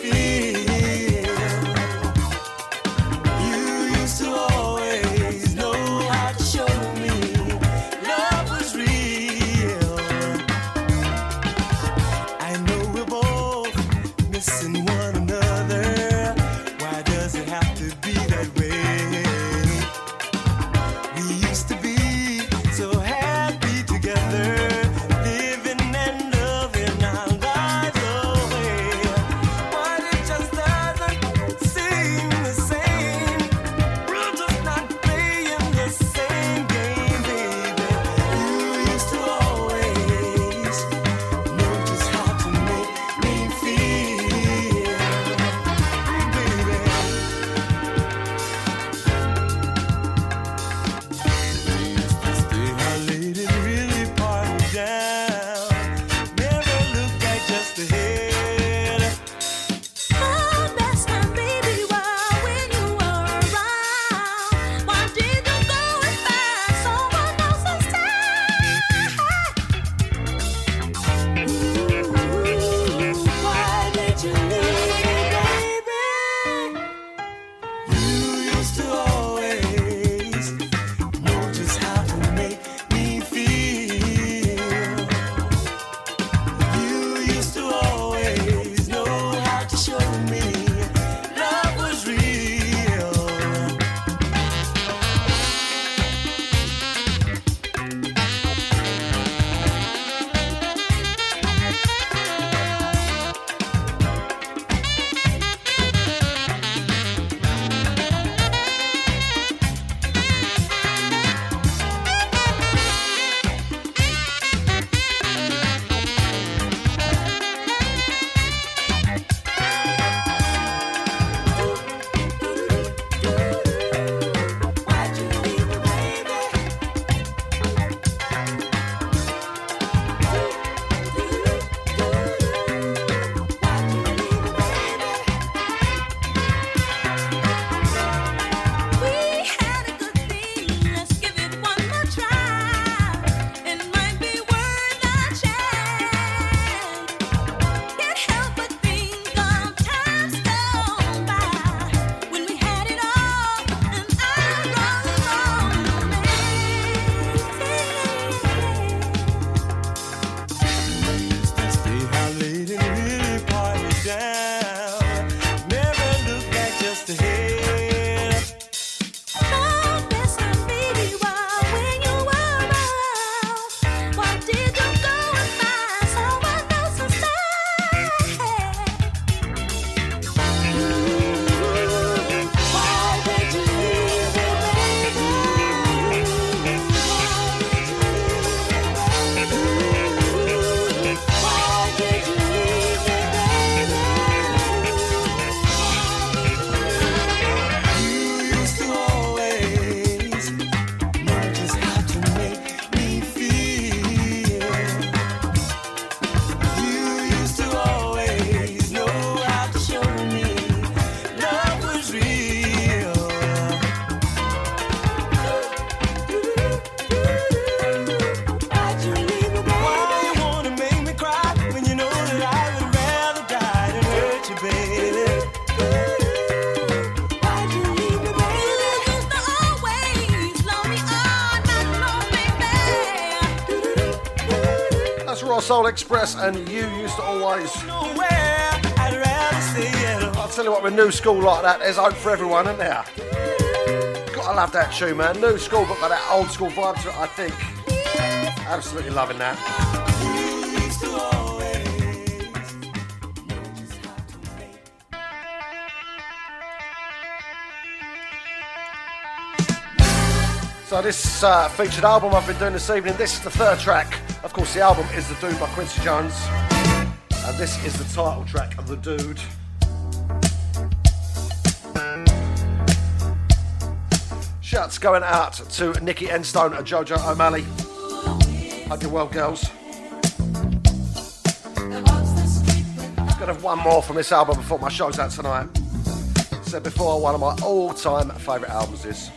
Speaker 1: Soul Express and You Used to Always. I'll tell you what, with new school like that, there's hope for everyone, isn't there? Gotta love that tune, man. New school, but got that old school vibe to it, I think. Absolutely loving that. This uh, featured album I've been doing this evening, this is the third track. Of course, the album is The Dude by Quincy Jones. And this is the title track of The Dude. Shouts going out to Nikki Enstone and Jojo O'Malley. Hope you're well, girls. Gonna have one more from this album before my show's out tonight. Said before, one of my all-time favourite albums is.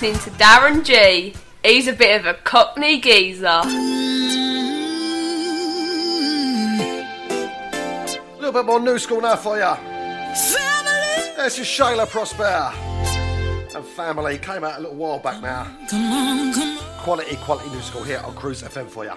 Speaker 11: listening to Darren G. He's a bit of a cockney geezer.
Speaker 1: A little bit more new school now for you. Family. This is Shayla Prosper. And family came out a little while back now.
Speaker 2: Come on, come on.
Speaker 1: Quality, quality new school here on Cruise FM
Speaker 2: for you.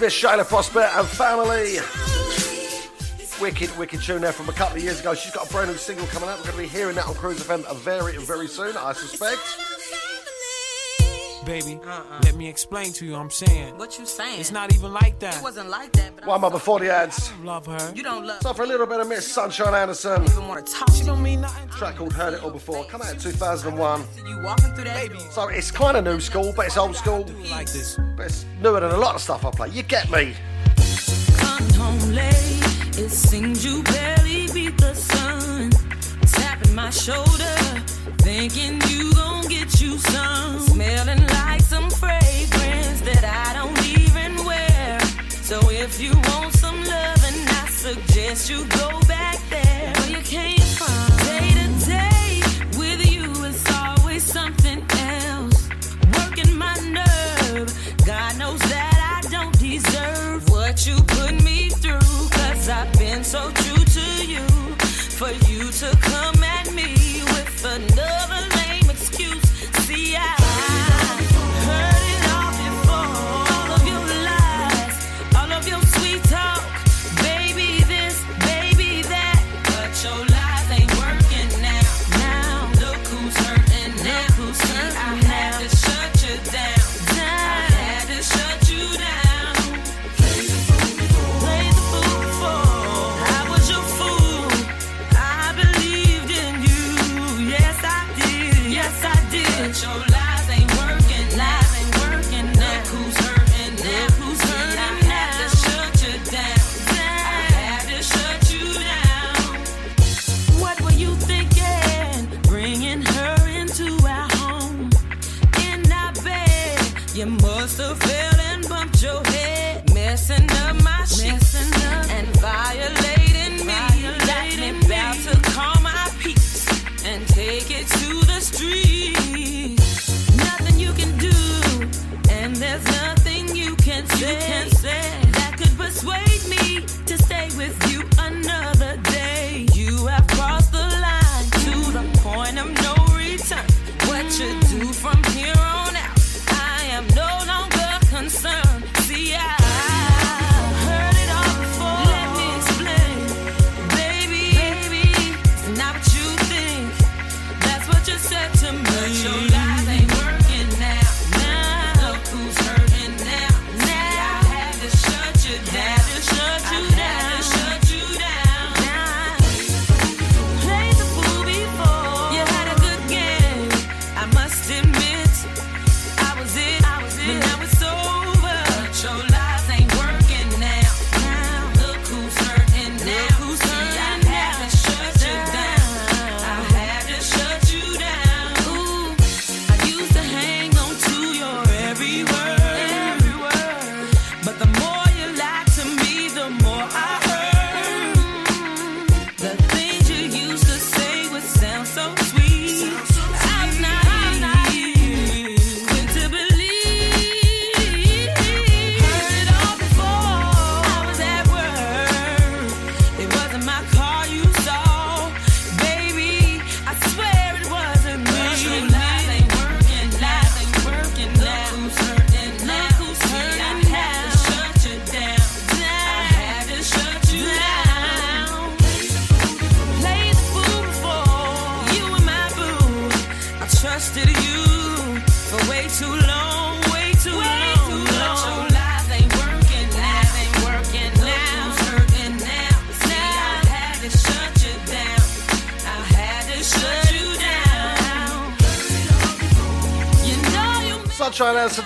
Speaker 1: Miss Shayla Prosper, and family. Wicked, wicked tune there from a couple of years ago. She's got a brand new single coming out. We're going to be hearing that on Cruise FM very, very soon, I suspect
Speaker 12: baby. Uh-uh. Let me explain to you. I'm saying.
Speaker 13: What you saying?
Speaker 12: It's not even like that.
Speaker 13: It wasn't like that. But
Speaker 1: Why am I before the ads?
Speaker 12: love her.
Speaker 13: You don't love.
Speaker 1: So for a little bit of Miss Sunshine Anderson.
Speaker 13: Even want to talk.
Speaker 12: She don't mean nothing.
Speaker 1: Track called Heard It All Before. Come out in 2001.
Speaker 13: You walking through that
Speaker 1: So it's kind of new school, but it's old school.
Speaker 12: Like this.
Speaker 1: Newer than a lot of stuff I play. You get me.
Speaker 14: Home late, it seems you barely beat the sun. Tapping my shoulder, thinking you get you some. Smelling like some fragrance that I don't even wear. So if you want some loving, I suggest you go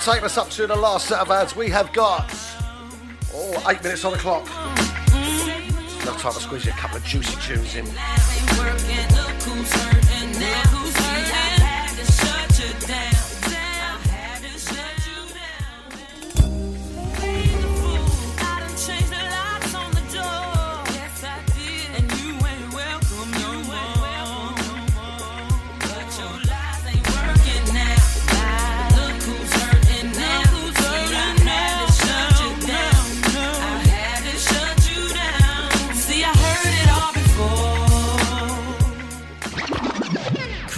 Speaker 1: taking us up to the last set of ads. We have got oh eight minutes on the clock. Enough time to squeeze a couple of juicy tunes in.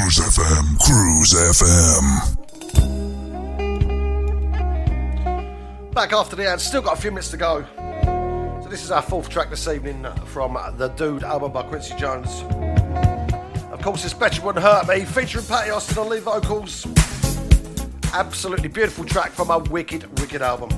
Speaker 7: Cruise FM, Cruise FM.
Speaker 15: Back after the ad, still got a few minutes to go. So this is our fourth track this evening uh, from the Dude album by Quincy Jones. Of course, it's Betcha Wouldn't Hurt Me, featuring Patti Austin on lead vocals. Absolutely beautiful track from a wicked, wicked album.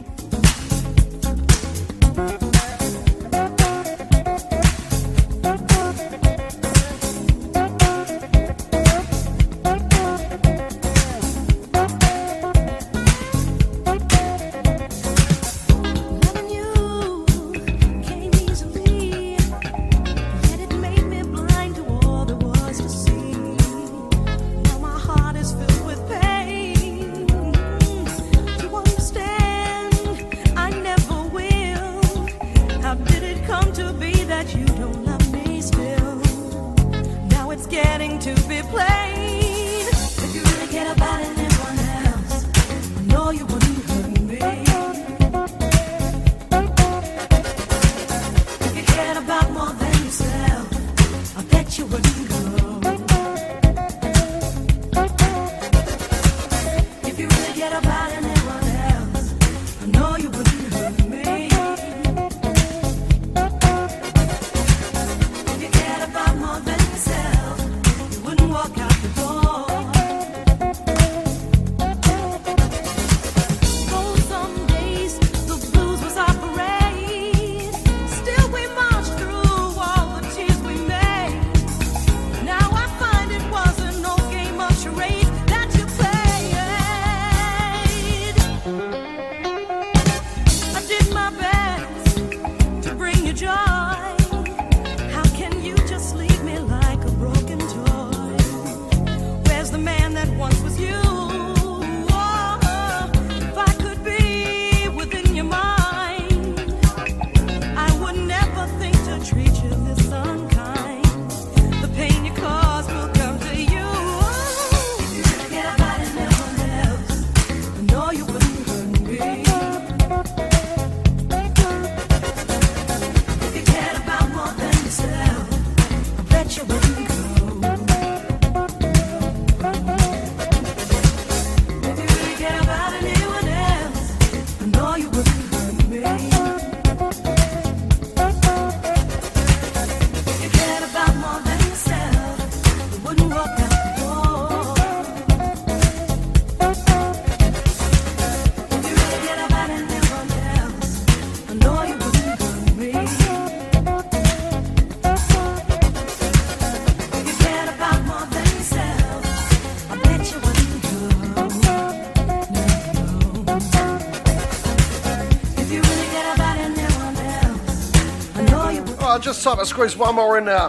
Speaker 15: time I squeezed one more in there.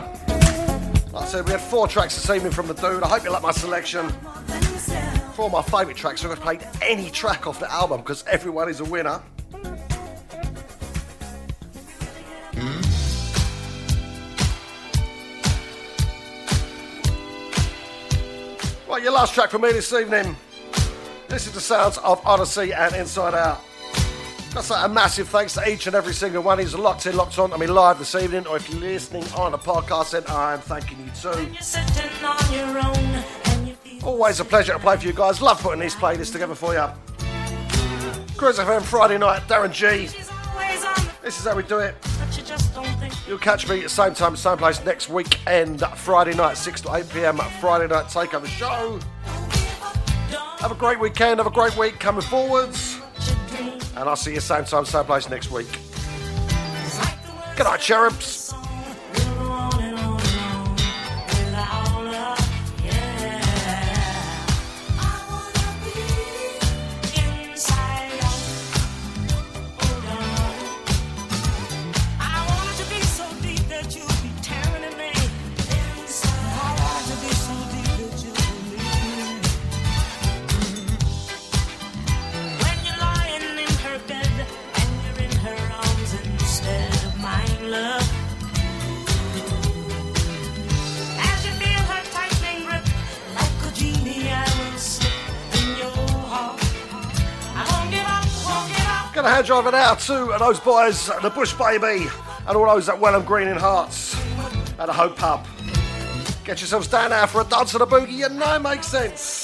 Speaker 15: Like I said, we had four tracks this evening from the dude. I hope you like my selection. Four of my favourite tracks. So I've played any track off the album because everyone is a winner. Hmm?
Speaker 1: Right, your last track for me this evening. This is the sounds of Odyssey and Inside Out. To a massive thanks to each and every single one who's locked in, locked on. I mean, live this evening, or if you're listening on a podcast, then I'm thanking you too. Always a pleasure to play for you guys. Love putting these playlists together for you. Cruise FM Friday night, Darren G. This is how we do it. You'll catch me at the same time, same place next weekend, Friday night, 6 to 8 pm, Friday night takeover show. Have a great weekend, have a great week coming forwards. And I'll see you same time, same place next week. Good night, cherubs. Drive out to those boys, the Bush Baby, and all those at Welham Green in Herts at the Hope Pub. Get yourselves down there for a dance and a boogie, know it makes sense.